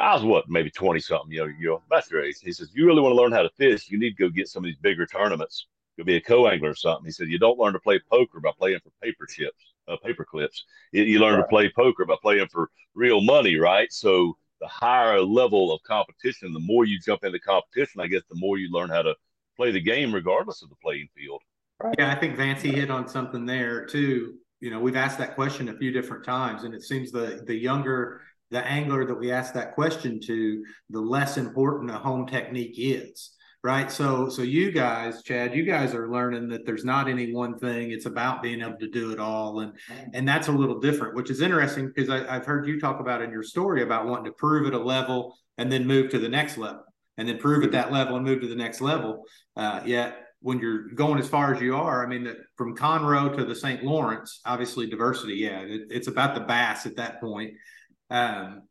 I was what, maybe 20 something, you know, you know, that's your age. He says, you really want to learn how to fish, you need to go get some of these bigger tournaments. Go be a co-angler or something. He said, you don't learn to play poker by playing for paper chips, uh, paper clips. You, you learn right. to play poker by playing for real money, right? So the higher level of competition, the more you jump into competition, I guess the more you learn how to play the game regardless of the playing field. Yeah, I think Vancy hit on something there too. You know, we've asked that question a few different times, and it seems the the younger the angler that we ask that question to, the less important a home technique is. Right. So so you guys, Chad, you guys are learning that there's not any one thing. It's about being able to do it all. And and that's a little different, which is interesting because I've heard you talk about in your story about wanting to prove at a level and then move to the next level and then prove at that level and move to the next level. Uh, yet when you're going as far as you are, I mean, that from Conroe to the St. Lawrence, obviously diversity. Yeah, it, it's about the bass at that point. Um,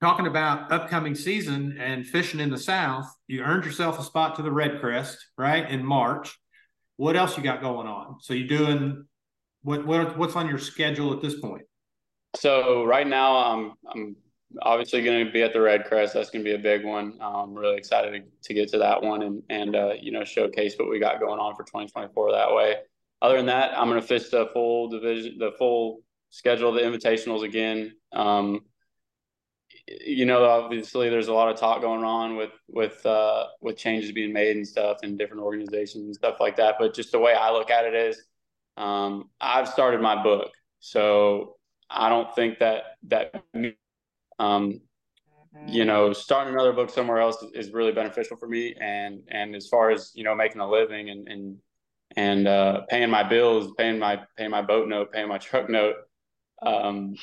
talking about upcoming season and fishing in the South, you earned yourself a spot to the Red Crest, right, in March. What else you got going on? So you doing what? What? What's on your schedule at this point? So right now, I'm I'm obviously going to be at the Red Crest. That's going to be a big one. I'm really excited to, to get to that one and and uh, you know showcase what we got going on for 2024 that way. Other than that, I'm going to fish the full division, the full schedule the invitationals again. Um, you know, obviously, there's a lot of talk going on with with uh, with changes being made and stuff in different organizations and stuff like that. But just the way I look at it is, um, I've started my book, so I don't think that that um, you know starting another book somewhere else is really beneficial for me. And and as far as you know, making a living and and and uh, paying my bills, paying my paying my boat note, paying my truck note um,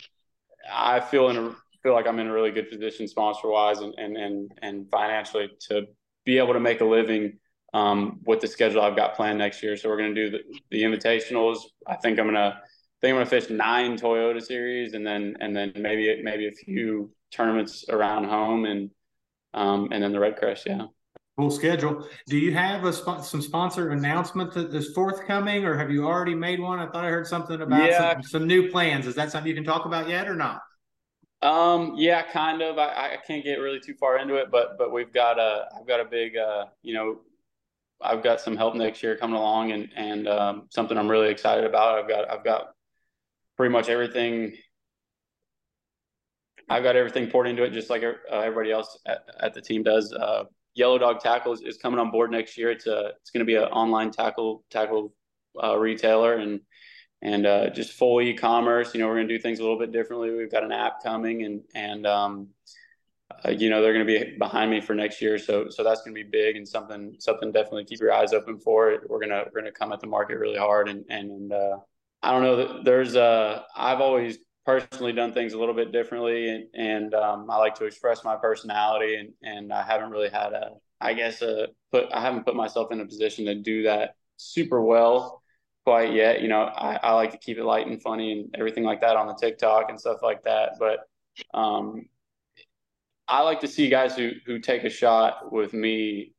I feel in a, feel like I'm in a really good position sponsor wise and, and and and financially to be able to make a living um, with the schedule I've got planned next year. So we're going to do the, the invitationals. I think I'm going to I think I'm going to fish nine Toyota series and then and then maybe maybe a few tournaments around home and um, and then the Red Crest. Yeah full schedule. Do you have a sp- some sponsor announcement that is forthcoming, or have you already made one? I thought I heard something about yeah. some, some, new plans. Is that something you can talk about yet, or not? Um, yeah, kind of. I, I can't get really too far into it, but but we've got a I've got a big uh, you know I've got some help next year coming along, and and um, something I'm really excited about. I've got I've got pretty much everything. I've got everything poured into it, just like uh, everybody else at, at the team does. Uh, Yellow Dog Tackle is, is coming on board next year. It's a it's going to be an online tackle tackle uh, retailer and and uh, just full e-commerce. You know, we're going to do things a little bit differently. We've got an app coming, and and um, uh, you know they're going to be behind me for next year. So so that's going to be big and something something definitely keep your eyes open for. It. We're gonna we're gonna come at the market really hard, and and uh, I don't know. There's uh I've always personally done things a little bit differently and, and um, I like to express my personality and, and I haven't really had a I guess a put I haven't put myself in a position to do that super well quite yet. You know, I, I like to keep it light and funny and everything like that on the TikTok and stuff like that. But um, I like to see guys who who take a shot with me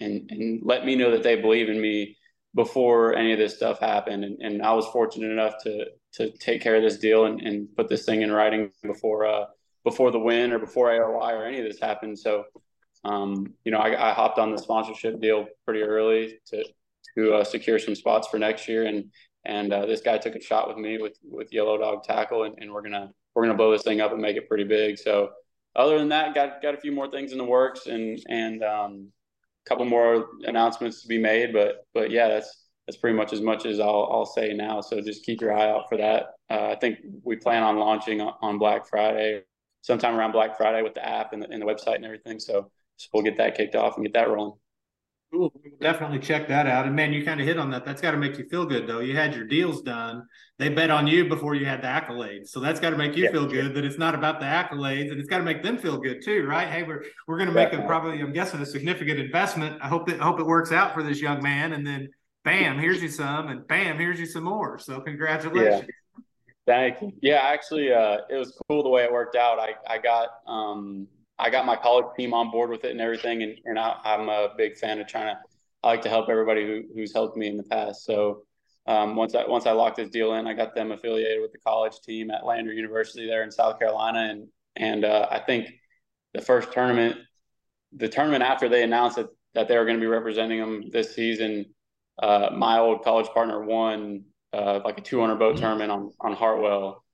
and and let me know that they believe in me before any of this stuff happened. And, and I was fortunate enough to to take care of this deal and, and put this thing in writing before uh before the win or before AOY or any of this happened. So um, you know, I, I hopped on the sponsorship deal pretty early to to uh, secure some spots for next year, and and uh, this guy took a shot with me with with Yellow Dog Tackle, and, and we're gonna we're gonna blow this thing up and make it pretty big. So other than that, got got a few more things in the works, and and um, a couple more announcements to be made. But but yeah, that's that's pretty much as much as I'll I'll say now. So just keep your eye out for that. Uh, I think we plan on launching on Black Friday, sometime around Black Friday with the app and the, and the website and everything. So so we'll get that kicked off and get that rolling. Cool. Definitely check that out. And man, you kind of hit on that. That's got to make you feel good, though. You had your deals done. They bet on you before you had the accolades. So that's got to make you yeah, feel good that it's not about the accolades, and it's got to make them feel good too, right? Hey, we're we're going to make a probably, I'm guessing, a significant investment. I hope that I hope it works out for this young man. And then, bam, here's you some, and bam, here's you some more. So congratulations. Yeah. Thank you. Yeah, actually, uh, it was cool the way it worked out. I I got um I got my college team on board with it and everything, and, and I, am a big fan of trying to. I like to help everybody who, who's helped me in the past. So um, once I once I locked this deal in, I got them affiliated with the college team at Lander University there in South Carolina, and and uh, I think the first tournament, the tournament after they announced that that they were going to be representing them this season, uh, my old college partner won uh, like a 200 boat tournament on on Hartwell,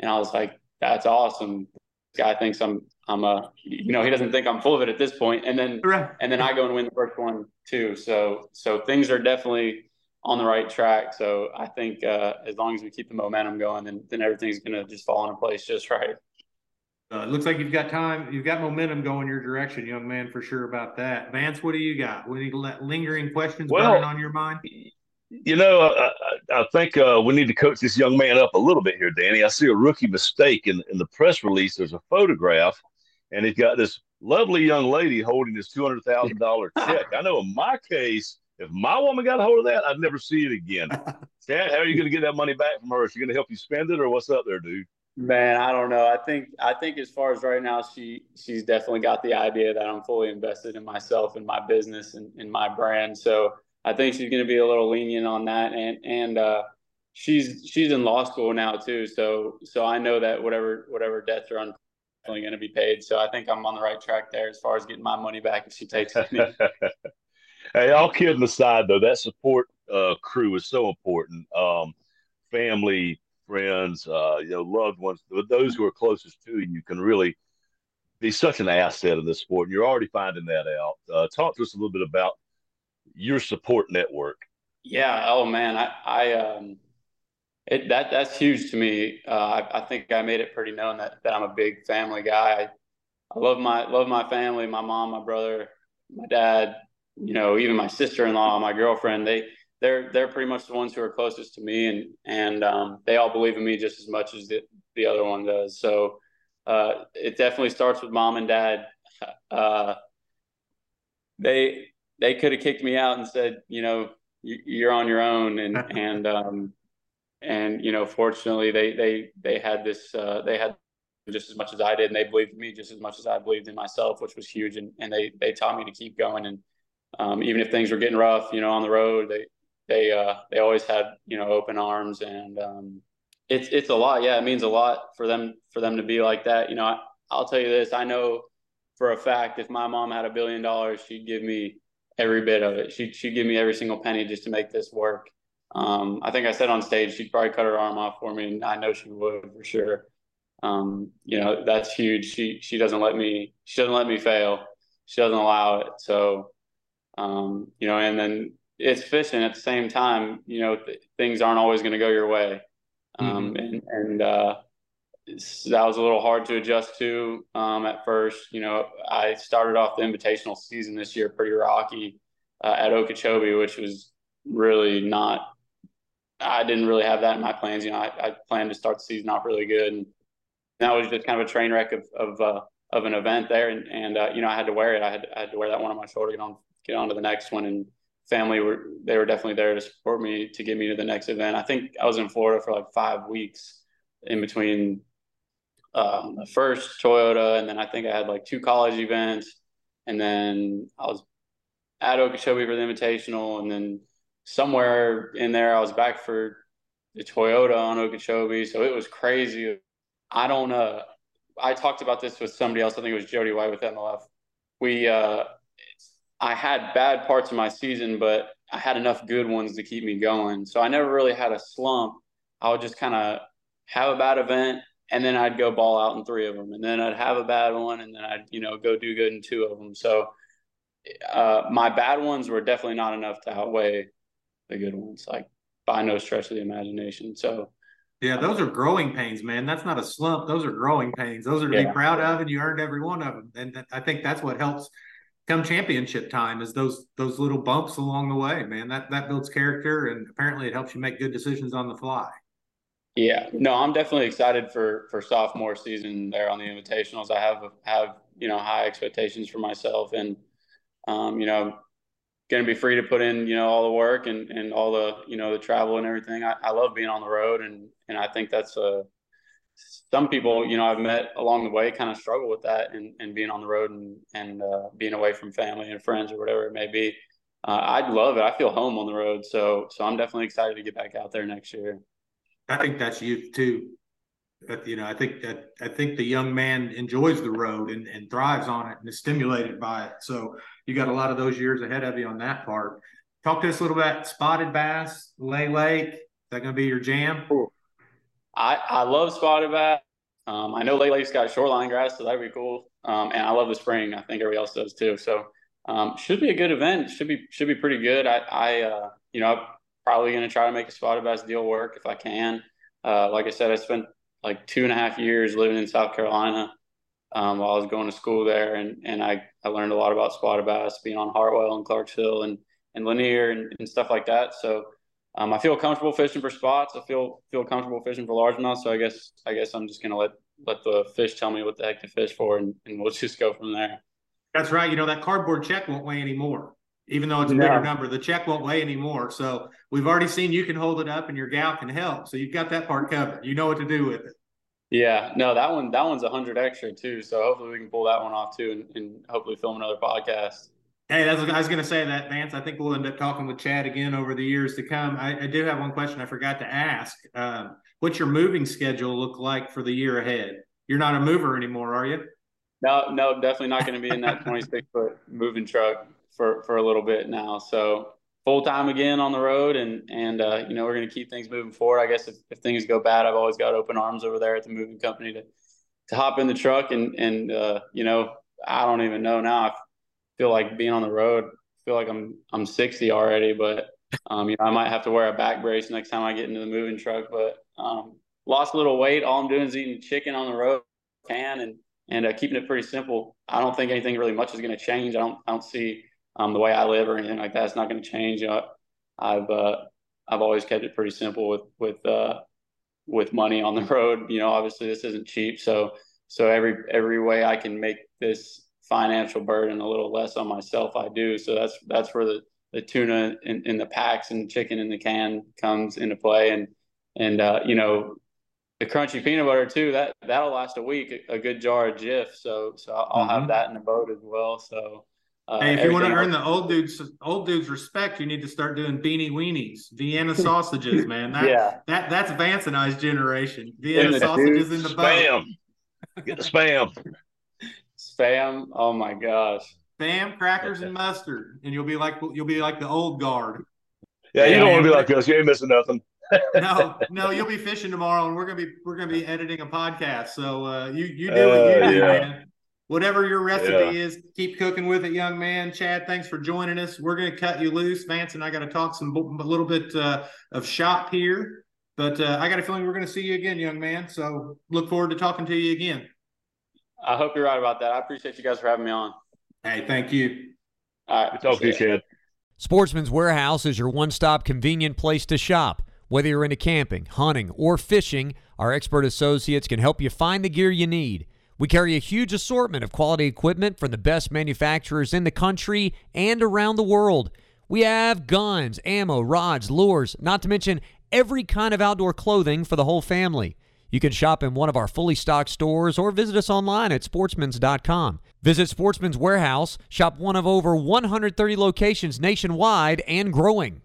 and I was like, that's awesome. This guy thinks I'm I'm a, you know, he doesn't think I'm full of it at this point, and then right. and then I go and win the first one too. So so things are definitely on the right track. So I think uh, as long as we keep the momentum going, then then everything's gonna just fall into place just right. Uh, it looks like you've got time, you've got momentum going your direction, young man, for sure about that. Vance, what do you got? Any lingering questions well, burning on your mind? You know, I, I think uh, we need to coach this young man up a little bit here, Danny. I see a rookie mistake in, in the press release. There's a photograph and he's got this lovely young lady holding this two hundred thousand dollar [LAUGHS] check. I know in my case, if my woman got a hold of that, I'd never see it again. [LAUGHS] Dad, how are you going to get that money back from her? Is she going to help you spend it, or what's up there, dude? Man, I don't know. I think I think as far as right now, she she's definitely got the idea that I'm fully invested in myself and my business and in my brand. So I think she's going to be a little lenient on that, and and uh, she's she's in law school now too. So so I know that whatever whatever debts are definitely going to be paid. So I think I'm on the right track there as far as getting my money back if she takes it. [LAUGHS] hey, all kidding aside, though, that support uh, crew is so important. Um, family, friends, uh, you know, loved ones, those who are closest to you can really be such an asset of this sport. And you're already finding that out. Uh, talk to us a little bit about your support network. Yeah. Oh man, I, I, um, it, that that's huge to me. Uh, I, I, think I made it pretty known that, that I'm a big family guy. I, I love my love my family, my mom, my brother, my dad. You know, even my sister in law, my girlfriend. They they're they're pretty much the ones who are closest to me, and and um, they all believe in me just as much as the, the other one does. So uh, it definitely starts with mom and dad. Uh, they they could have kicked me out and said, you know, you're on your own, and [LAUGHS] and um, and you know, fortunately, they they they had this uh, they had just as much as I did, and they believed in me just as much as I believed in myself, which was huge. And and they they taught me to keep going, and um, even if things were getting rough, you know, on the road, they they uh, they always had you know open arms, and um, it's it's a lot. Yeah, it means a lot for them for them to be like that. You know, I, I'll tell you this: I know for a fact if my mom had a billion dollars, she'd give me every bit of it. She'd she'd give me every single penny just to make this work. Um, I think I said on stage she'd probably cut her arm off for me, and I know she would for sure. Um, you know, that's huge. She she doesn't let me she doesn't let me fail. She doesn't allow it. So, um, you know, and then it's fishing at the same time. You know, th- things aren't always going to go your way, um, mm-hmm. and and uh, that was a little hard to adjust to um, at first. You know, I started off the invitational season this year pretty rocky uh, at Okeechobee, which was really not I didn't really have that in my plans. You know, I, I planned to start the season off really good, and that was just kind of a train wreck of of uh, of an event there. And and uh, you know, I had to wear it. I had I had to wear that one on my shoulder, get on get on to the next one. And family were they were definitely there to support me to get me to the next event. I think I was in Florida for like five weeks in between um, the first Toyota, and then I think I had like two college events, and then I was at Okeechobee for the Invitational, and then somewhere in there I was back for the Toyota on Okeechobee. So it was crazy. I don't know. I talked about this with somebody else. I think it was Jody White with MLF. We, uh, I had bad parts of my season, but I had enough good ones to keep me going. So I never really had a slump. I would just kind of have a bad event, and then I'd go ball out in three of them, and then I'd have a bad one, and then I'd you know go do good in two of them. So uh, my bad ones were definitely not enough to outweigh the good ones, like by no stretch of the imagination. So yeah, those are growing pains, man. That's not a slump. Those are growing pains. Those are to yeah. be proud of, and you earned every one of them. And I think that's what helps come championship time is those those little bumps along the way, man. That that builds character, and apparently it helps you make good decisions on the fly. Yeah, no, I'm definitely excited for for sophomore season there on the invitationals. I have have you know high expectations for myself, and um, you know, going to be free to put in you know all the work and and all the you know the travel and everything. I, I love being on the road, and and I think that's a some people you know I've met along the way kind of struggle with that and and being on the road and and uh, being away from family and friends or whatever it may be. Uh, I'd love it. I feel home on the road, so so I'm definitely excited to get back out there next year. I think that's youth too. you know, I think that I think the young man enjoys the road and, and thrives on it and is stimulated by it. So you got a lot of those years ahead of you on that part. Talk to us a little bit spotted bass, Lay Lake. Is that going to be your jam? I, I love spotted bass. Um, I know Lay Lake's got shoreline grass, so that'd be cool. Um, and I love the spring. I think everybody else does too. So um, should be a good event. Should be should be pretty good. I, I uh, you know probably going to try to make a spotted bass deal work if I can. Uh, like I said, I spent like two and a half years living in South Carolina um, while I was going to school there, and and I, I learned a lot about spotted bass being on Hartwell and Clarks Hill and and Lanier and, and stuff like that. So um, I feel comfortable fishing for spots. I feel feel comfortable fishing for largemouth. So I guess I guess I'm just gonna let let the fish tell me what the heck to fish for, and, and we'll [LAUGHS] just go from there. That's right. You know that cardboard check won't weigh anymore even though it's a no. bigger number. The check won't weigh anymore. So we've already seen you can hold it up and your gal can help. So you've got that part covered. You know what to do with it. Yeah, no, that one that one's a hundred extra too. So hopefully we can pull that one off too, and, and hopefully film another podcast. Hey, that's what I was going to say that, Vance. I think we'll end up talking with Chad again over the years to come. I, I do have one question I forgot to ask. Um, what's your moving schedule look like for the year ahead? You're not a mover anymore, are you? No, no, definitely not going to be in that 26 foot moving truck for for a little bit now. So full time again on the road, and and uh, you know we're going to keep things moving forward. I guess if, if things go bad, I've always got open arms over there at the moving company to to hop in the truck and and uh, you know I don't even know now. I feel like being on the road. I feel like I'm I'm 60 already, but um, you know I might have to wear a back brace next time I get into the moving truck. But um, lost a little weight. All I'm doing is eating chicken on the road, can and and uh, keeping it pretty simple. I don't think anything really much is going to change. I don't I don't see um, the way I live or anything like that. It's not going to change. You know, I've uh, I've always kept it pretty simple with with uh, with money on the road. You know, obviously this isn't cheap, so so every every way I can make this financial burden a little less on myself, I do. So that's that's where the the tuna in, in the packs and the chicken in the can comes into play, and and uh, you know the crunchy peanut butter too. That that'll last a week. A, good jar of Jif. So so I'll mm-hmm. have that in the boat as well. So uh, hey, if you want to earn the old dudes old dudes respect, you need to start doing beanie weenies, Vienna sausages, [LAUGHS] man. That, yeah, that that's Vance and I's generation. Vienna sausages in the spam. Get the spam. Spam. Oh my gosh. Spam, crackers, and mustard, and you'll be like you'll be like the old guard. Yeah, you don't want to be like us. You ain't missing nothing. [LAUGHS] no, no, you'll be fishing tomorrow, and we're gonna be we're gonna be editing a podcast. So uh, you you do what you uh, do, yeah. man whatever your recipe yeah. is, keep cooking with it, young man. Chad, thanks for joining us. We're going to cut you loose. Vance and I got to talk some a little bit uh, of shop here, but uh, I got a feeling we're going to see you again, young man. So look forward to talking to you again. I hope you're right about that. I appreciate you guys for having me on. Hey, thank you. All right. Talk to you, Chad. Sportsman's Warehouse is your one stop convenient place to shop. Whether you're into camping, hunting, or fishing, our expert associates can help you find the gear you need. We carry a huge assortment of quality equipment from the best manufacturers in the country and around the world. We have guns, ammo, rods, lures, not to mention every kind of outdoor clothing for the whole family. You can shop in one of our fully stocked stores or visit us online at sportsmans.com. Visit Sportsman's Warehouse, shop one of over 130 locations nationwide and growing.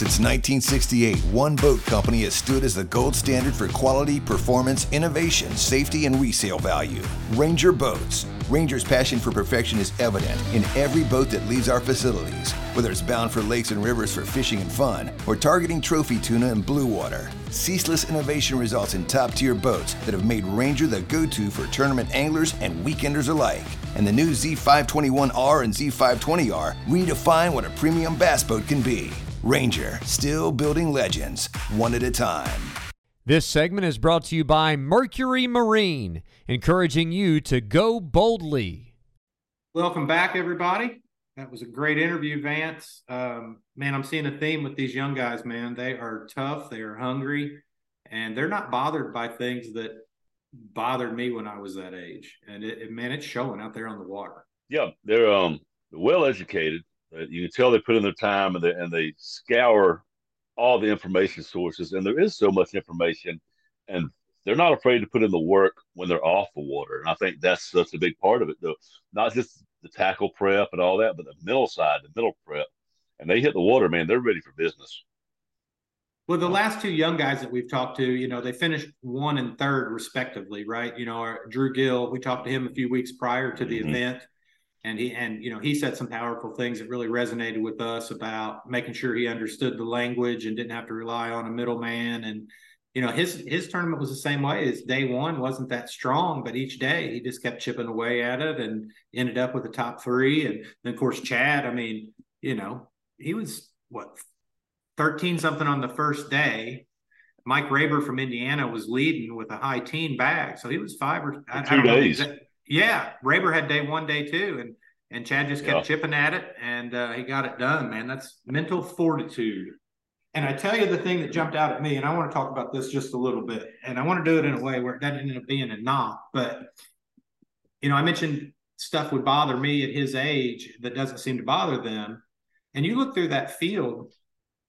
Since 1968, one boat company has stood as the gold standard for quality, performance, innovation, safety, and resale value. Ranger Boats. Ranger's passion for perfection is evident in every boat that leaves our facilities, whether it's bound for lakes and rivers for fishing and fun, or targeting trophy tuna and blue water. Ceaseless innovation results in top tier boats that have made Ranger the go to for tournament anglers and weekenders alike. And the new Z521R and Z520R redefine what a premium bass boat can be. Ranger, still building legends, one at a time. This segment is brought to you by Mercury Marine, encouraging you to go boldly. Welcome back, everybody. That was a great interview, Vance. Um, man, I'm seeing a theme with these young guys, man. They are tough, they are hungry, and they're not bothered by things that bothered me when I was that age. And it, it man, it's showing out there on the water. Yeah, they're um well educated you can tell they put in their time and they and they scour all the information sources, and there is so much information, and they're not afraid to put in the work when they're off the water. And I think that's such a big part of it, though. Not just the tackle prep and all that, but the mental side, the mental prep. And they hit the water, man. They're ready for business. Well, the last two young guys that we've talked to, you know, they finished one and third respectively, right? You know, our, Drew Gill, we talked to him a few weeks prior to the mm-hmm. event and he and you know he said some powerful things that really resonated with us about making sure he understood the language and didn't have to rely on a middleman. And you know his his tournament was the same way as day one wasn't that strong but each day he just kept chipping away at it and ended up with the top three. And then of course chad i mean you know he was what 13 something on the first day. Mike raber from indiana was leading with a high teen bag. So he was five or I, two I days. know, yeah, Raber had day one, day two, and and Chad just kept yeah. chipping at it, and uh, he got it done. Man, that's mental fortitude. And I tell you the thing that jumped out at me, and I want to talk about this just a little bit, and I want to do it in a way where it doesn't end up being a knock. But you know, I mentioned stuff would bother me at his age that doesn't seem to bother them. And you look through that field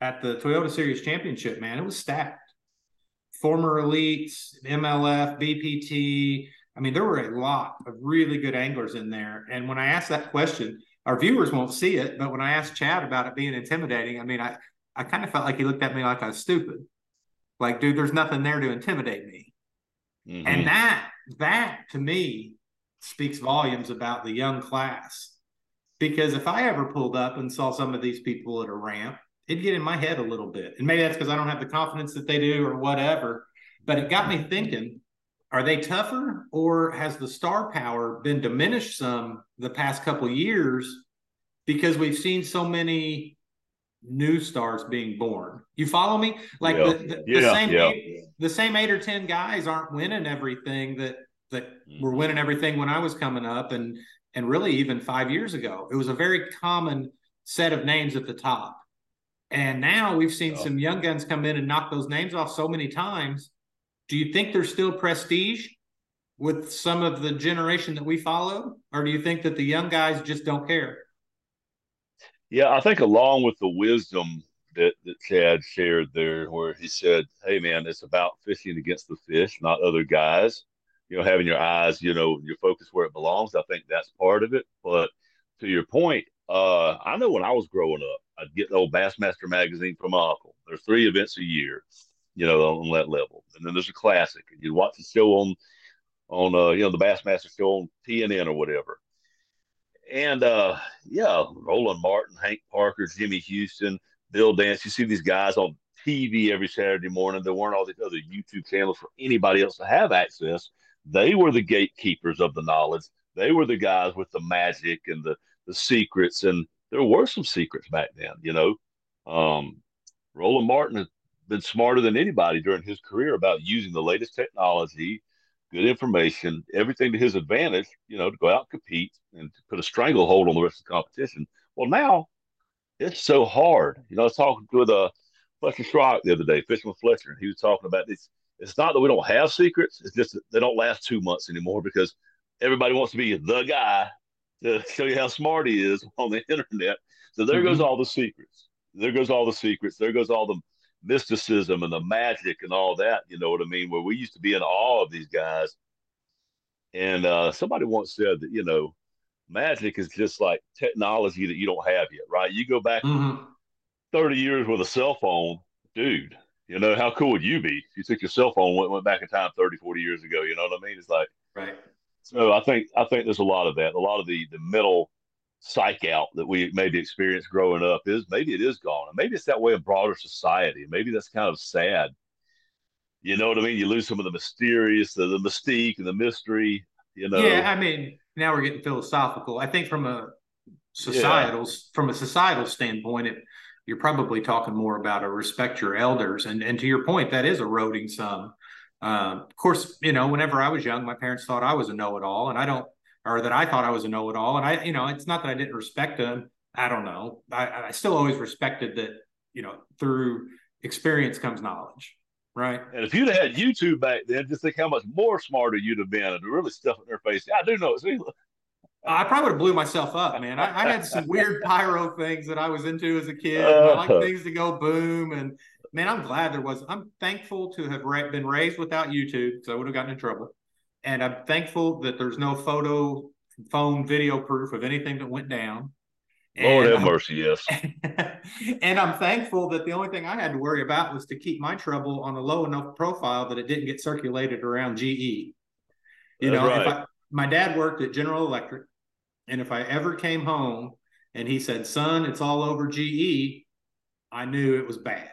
at the Toyota Series Championship, man, it was stacked. Former elites, MLF, BPT, I mean, there were a lot of really good anglers in there. And when I asked that question, our viewers won't see it, but when I asked Chad about it being intimidating, I mean, I, I kind of felt like he looked at me like I was stupid. Like, dude, there's nothing there to intimidate me. Mm-hmm. And that, that to me speaks volumes about the young class. Because if I ever pulled up and saw some of these people at a ramp, it'd get in my head a little bit. And maybe that's because I don't have the confidence that they do or whatever. But it got me thinking are they tougher or has the star power been diminished some the past couple years because we've seen so many new stars being born you follow me like yeah. the, the, yeah, the, same yeah. eight, the same eight or ten guys aren't winning everything that that mm-hmm. were winning everything when i was coming up and and really even five years ago it was a very common set of names at the top and now we've seen some young guns come in and knock those names off so many times do you think there's still prestige with some of the generation that we follow, or do you think that the young guys just don't care? Yeah, I think along with the wisdom that, that Chad shared there, where he said, Hey, man, it's about fishing against the fish, not other guys. You know, having your eyes, you know, your focus where it belongs. I think that's part of it. But to your point, uh, I know when I was growing up, I'd get the old Bassmaster magazine from my uncle. There's three events a year you know, on that level. And then there's a classic. You watch the show on on uh, you know, the Bassmaster show on TNN or whatever. And uh yeah, Roland Martin, Hank Parker, Jimmy Houston, Bill Dance. You see these guys on TV every Saturday morning. There weren't all these other YouTube channels for anybody else to have access. They were the gatekeepers of the knowledge. They were the guys with the magic and the the secrets. And there were some secrets back then, you know. Um, Roland Martin been smarter than anybody during his career about using the latest technology, good information, everything to his advantage, you know, to go out and compete and to put a stranglehold on the rest of the competition. Well, now it's so hard. You know, I was talking with a uh, Fletcher Shryock the other day, fishing with Fletcher, and he was talking about this. It's not that we don't have secrets; it's just that they don't last two months anymore because everybody wants to be the guy to show you how smart he is [LAUGHS] on the internet. So there mm-hmm. goes all the secrets. There goes all the secrets. There goes all the mysticism and the magic and all that. You know what I mean? Where we used to be in awe of these guys. And uh, somebody once said that you know, magic is just like technology that you don't have yet, right? You go back Mm-hmm. 30 years with a cell phone, dude. You know how cool would you be if you took your cell phone went, went back in time 30, 40 years ago? You know what I mean? It's like Right. so. I think I think there's a lot of that. A lot of the the mental psych out that we maybe experienced growing up is maybe it is gone, and maybe it's that way in broader society. Maybe that's kind of sad. You know what I mean? You lose some of the mysterious, the, the mystique, and the mystery. You know, Yeah, I mean, now we're getting philosophical. I think from a societal from a societal standpoint, it, you're probably talking more about a respect your elders, and and to your point, that is eroding some. Um, of course, you know, whenever I was young, my parents thought I was a know-it-all, and I don't, or that I thought I was a know-it-all, and I, you know, it's not that I didn't respect them. I don't know. I, I still always respected that. You know, through experience comes knowledge, right? And if you'd have had YouTube back then, just think how much more smarter you'd have been and really stuff in their face. Yeah, I do know. I probably would have blew myself up, man. I, I had some weird [LAUGHS] pyro things that I was into as a kid. I like Uh. things to go boom, and man, I'm glad there was. I'm thankful to have been raised without YouTube, because I would have gotten in trouble. And I'm thankful that there's no photo, phone, video proof of anything that went down. Lord And have I'm- mercy, yes. [LAUGHS] and I'm thankful that the only thing I had to worry about was to keep my trouble on a low enough profile that it didn't get circulated around GE. You That's know, if right. I, my dad worked at General Electric, and if I ever came home and he said, "Son, it's all over GE," I knew it was bad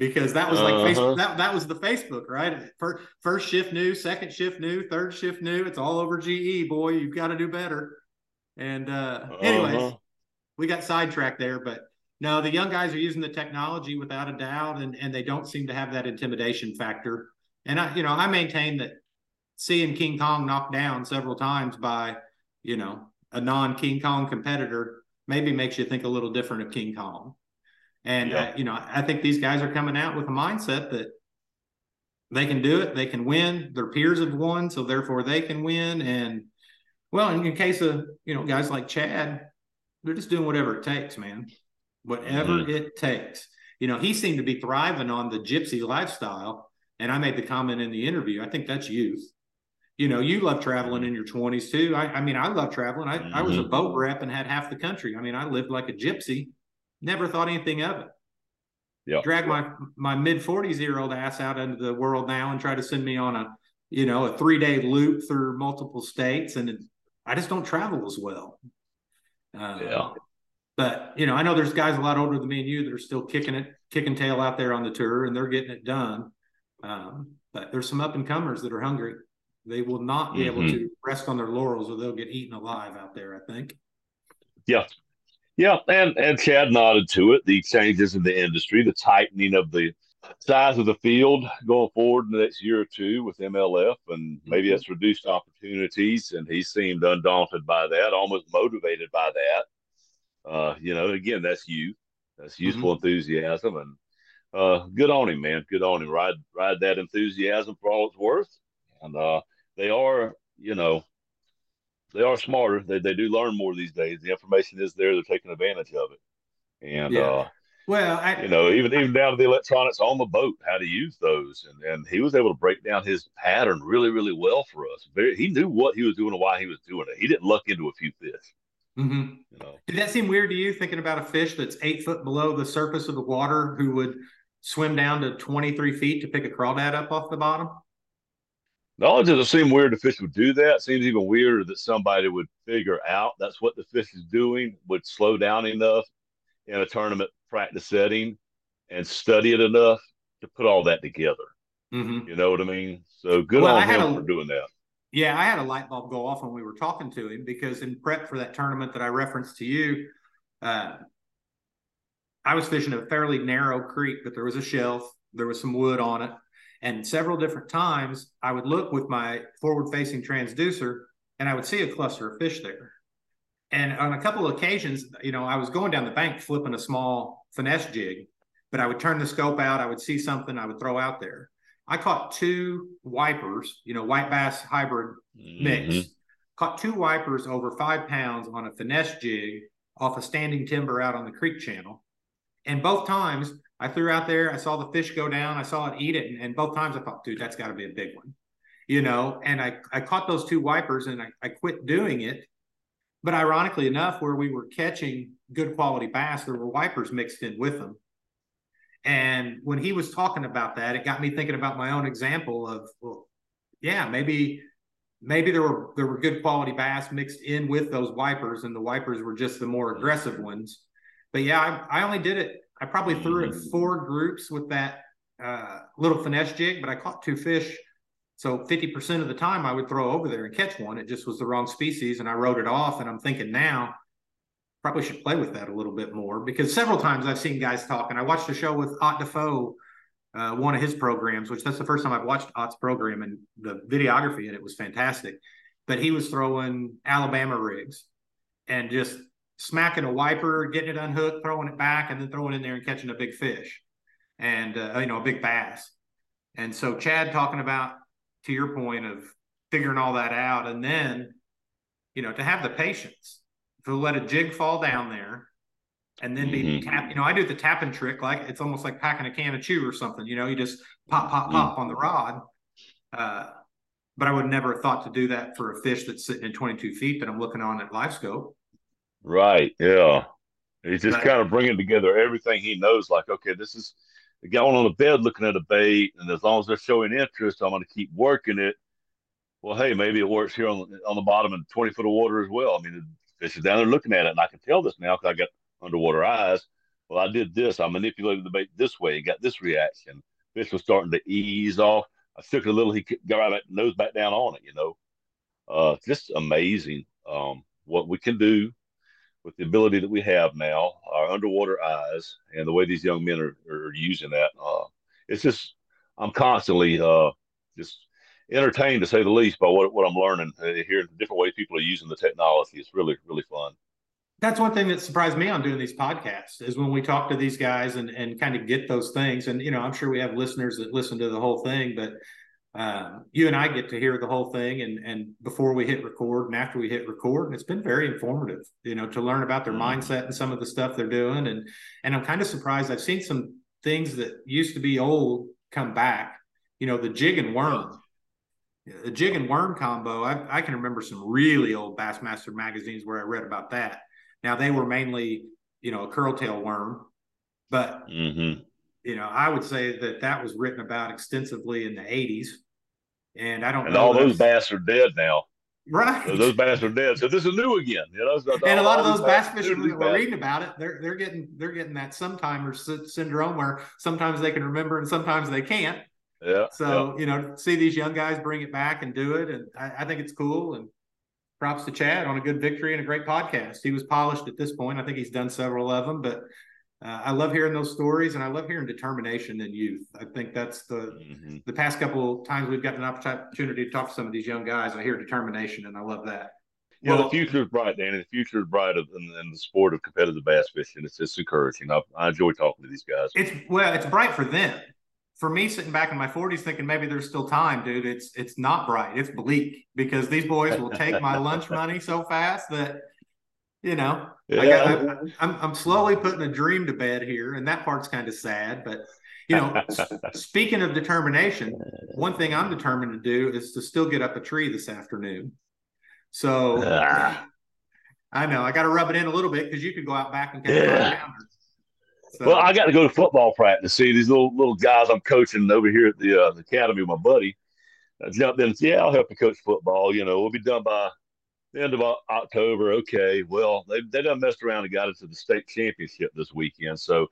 because that was like Uh-huh. Facebook. That that was the Facebook, right? First, first shift new, second shift new, third shift new. It's all over GE, boy. You've got to do better. And uh, anyways, Uh-huh. we got sidetracked there, but no, the young guys are using the technology without a doubt, and and they don't seem to have that intimidation factor. And I, you know, I maintain that seeing King Kong knocked down several times by, you know, a non King Kong competitor maybe makes you think a little different of King Kong. And Yeah. uh, you know, I think these guys are coming out with a mindset that they can do it, they can win. Their peers have won, so therefore they can win. And well, in, in case of you know guys like Chad, they're just doing whatever it takes, man. Whatever Mhm. it takes. You know, he seemed to be thriving on the gypsy lifestyle. And I made the comment in the interview. I think that's youth. You know, you love traveling in your 20s too. I, I mean, I love traveling. I, I was a Mhm. boat rep and had half the country. I mean, I lived like a gypsy, never thought anything of it. Yeah. Drag my my mid 40s year old ass out into the world now and try to send me on a, you know, a three day loop through multiple states. And it- I just don't travel as well. Uh, Yeah. But you know, I know there's guys a lot older than me and you that are still kicking it, kicking tail out there on the tour, and they're getting it done. Um, but there's some up and comers that are hungry. They will not be able Mhm. to rest on their laurels, or they'll get eaten alive out there. I think. Yeah. Yeah, and and Chad nodded to it. The changes in the industry, the tightening of the size of the field going forward in the next year or two with MLF, and maybe Mhm. that's reduced opportunities. And he seemed undaunted by that, almost motivated by that. Uh, you know, again, that's youth, that's youthful enthusiasm, and uh, good on him, man. Good on him. Ride ride that enthusiasm for all it's worth. And uh, they are, you know, they are smarter. They they do learn more these days. The information is there. They're taking advantage of it. And Yeah. uh, Well, I, you know, even even down to the electronics on the boat, how to use those, and and he was able to break down his pattern really really well for us. Very, he knew what he was doing and why he was doing it. He didn't luck into a few fish. Mhm. You know, Did that seem weird to you? Thinking about a fish that's eight foot below the surface of the water, who would swim down to 23 feet to pick a crawdad up off the bottom? Not it does it seem weird the fish would do that, it seems even weirder that somebody would figure out that's what the fish is doing, would slow down enough in a tournament practice setting and study it enough to put all that together. Mm-hmm. You know what I mean? So good Well, on him a- for doing that. Yeah, I had a light bulb go off when we were talking to him because in prep for that tournament that I referenced to you, uh, I was fishing a fairly narrow creek, but there was a shelf, there was some wood on it, and several different times I would look with my forward-facing transducer and I would see a cluster of fish there. And on a couple of occasions, you know, I was going down the bank flipping a small finesse jig, but I would turn the scope out, I would see something, I would throw out there. I caught two wipers, you know, white bass hybrid mix. Mhm. Caught two wipers over five pounds on a finesse jig off a standing timber out on the creek channel. And both times I threw out there. I saw the fish go down. I saw it eat it, and, and both times I thought, dude, that's got to be a big one, you know. And I I caught those two wipers, and I, I quit doing it. But ironically enough, where we were catching good quality bass, there were wipers mixed in with them. And when he was talking about that, it got me thinking about my own example of, well, yeah, maybe maybe there were there were good quality bass mixed in with those wipers, and the wipers were just the more aggressive ones. But yeah, I, I only did it. I probably threw it four groups with that uh, little finesse jig, but I caught two fish. So 50% of the time I would throw over there and catch one. It just was the wrong species, and I wrote it off. And I'm thinking now, probably should play with that a little bit more because several times I've seen guys talk And I watched a show with Ott DeFoe, uh, one of his programs, which that's the first time I've watched Ott's program, and the videography and it was fantastic. But he was throwing Alabama rigs and just smacking a wiper, getting it unhooked, throwing it back, and then throwing it in there and catching a big fish and uh, you know a big bass. And so Chad talking about to your point of figuring all that out, and then you know to have the patience to let a jig fall down there and then be mm-hmm. tap. You know, I do the tapping trick like it's almost like packing a can of chew or something. You know, you just pop, pop, mm-hmm. pop on the rod. Uh, but I would never have thought to do that for a fish that's sitting in 22 feet that I'm looking on at LiveScope. Right. Yeah. He's just right. kind of bringing together everything he knows. Like, okay, this is the guy on the bed looking at a bait, and as long as they're showing interest, I'm going to keep working it. Well, hey, maybe it works here on the, on the bottom in 20 foot of water as well. I mean, the fish is down there looking at it, and I can tell this now because I got underwater eyes. Well, I did this. I manipulated the bait this way, got this reaction. Fish was starting to ease off. I shook it a little. He got right back, nose back down on it. You know, uh, just amazing um, what we can do with the ability that we have now, our underwater eyes, and the way these young men are, are using that, uh, it's just I'm constantly uh, just entertained to say the least by what, what I'm learning uh, the different ways people are using the technology. It's really really fun. That's one thing that surprised me on doing these podcasts is when we talk to these guys and and kind of get those things. And you know, I'm sure we have listeners that listen to the whole thing, but um, you and I get to hear the whole thing and and before we hit record and after we hit record, and it's been very informative, you know, to learn about their mm-hmm. mindset and some of the stuff they're doing. And and I'm kind of surprised. I've seen some things that used to be old come back. You know, the jig and worm, the jig and worm combo. I, I can remember some really old Bassmaster magazines where I read about that. Now they were mainly, you know, a curltail worm, but mm-hmm you know, I would say that that was written about extensively in the 80s. And I don't and all those bass are dead now. Right. So those bass are dead. So this is new again. You know, so and a lot of those bass, bass fishermen that we're reading about it, they're they're getting they're getting that sometimers syndrome where sometimes they can remember and sometimes they can't. Yeah. So, yeah. you know, see these young guys bring it back and do it. And I, I think it's cool. And props to Chad on a good victory and a great podcast. He was polished at this point. I think he's done several of them, but uh, I love hearing those stories, and I love hearing determination in youth. I think that's the mm-hmm. the past couple times we've gotten an opportunity to talk to some of these young guys. I hear determination, and I love that. Yeah, well, the future is bright, Danny. The future is bright in, in the sport of competitive bass fishing. It's just encouraging. I, I enjoy talking to these guys. It's well, it's bright for them. For me, sitting back in my 40s, thinking maybe there's still time, dude. It's it's not bright. It's bleak because these boys will take my [LAUGHS] lunch money so fast that you know, yeah. I got, I, I'm I'm slowly putting a dream to bed here, and that part's kind of sad. But you know, [LAUGHS] speaking of determination, one thing I'm determined to do is to still get up a tree this afternoon. So ah. I know I got to rub it in a little bit because you could go out back and catch yeah. So, well, I got to go to football practice. See these little little guys I'm coaching over here at the, uh, the academy with my buddy. I jumped in and said, "Yeah, I'll help you coach football. You know, we'll be done by the end of October. Okay, well, they they done messed around and got into the state championship this weekend. So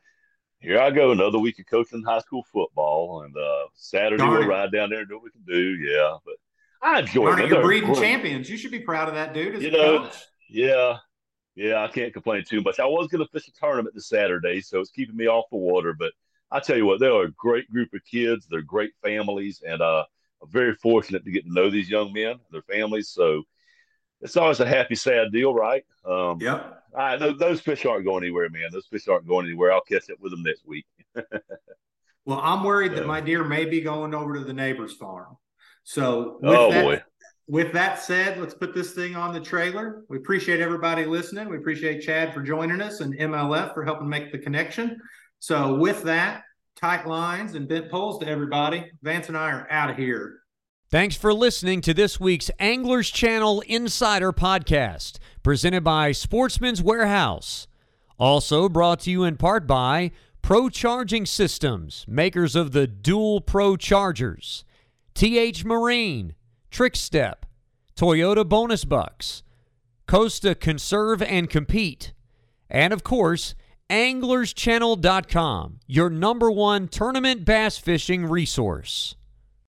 here I go, another week of coaching high school football, and uh, Saturday Darn we'll ride down there and do what we can do. Yeah, but I enjoy it. You're breeding champions. You should be proud of that, dude. you know, coach. yeah, yeah. I can't complain too much. I was going to fish a tournament this Saturday, so it's keeping me off the water. But I tell you what, they're a great group of kids. They're great families, and uh, I'm very fortunate to get to know these young men, and their families. So it's always a happy, sad deal, right? Um, yep. I, those, those fish aren't going anywhere, man. Those fish aren't going anywhere. I'll catch up with them next week. [LAUGHS] well, I'm worried yeah. that my deer may be going over to the neighbor's farm. So, with oh that, boy. With that said, let's put this thing on the trailer. We appreciate everybody listening. We appreciate Chad for joining us and MLF for helping make the connection. So with that, tight lines and bent poles to everybody. Vance and I are out of here. Thanks for listening to this week's Anglers Channel Insider Podcast, presented by Sportsman's Warehouse. Also brought to you in part by Pro Charging Systems, makers of the Dual Pro Chargers, TH Marine, Trickstep, Toyota Bonus Bucks, Costa Conserve and Compete, and of course, anglerschannel.com, your number one tournament bass fishing resource.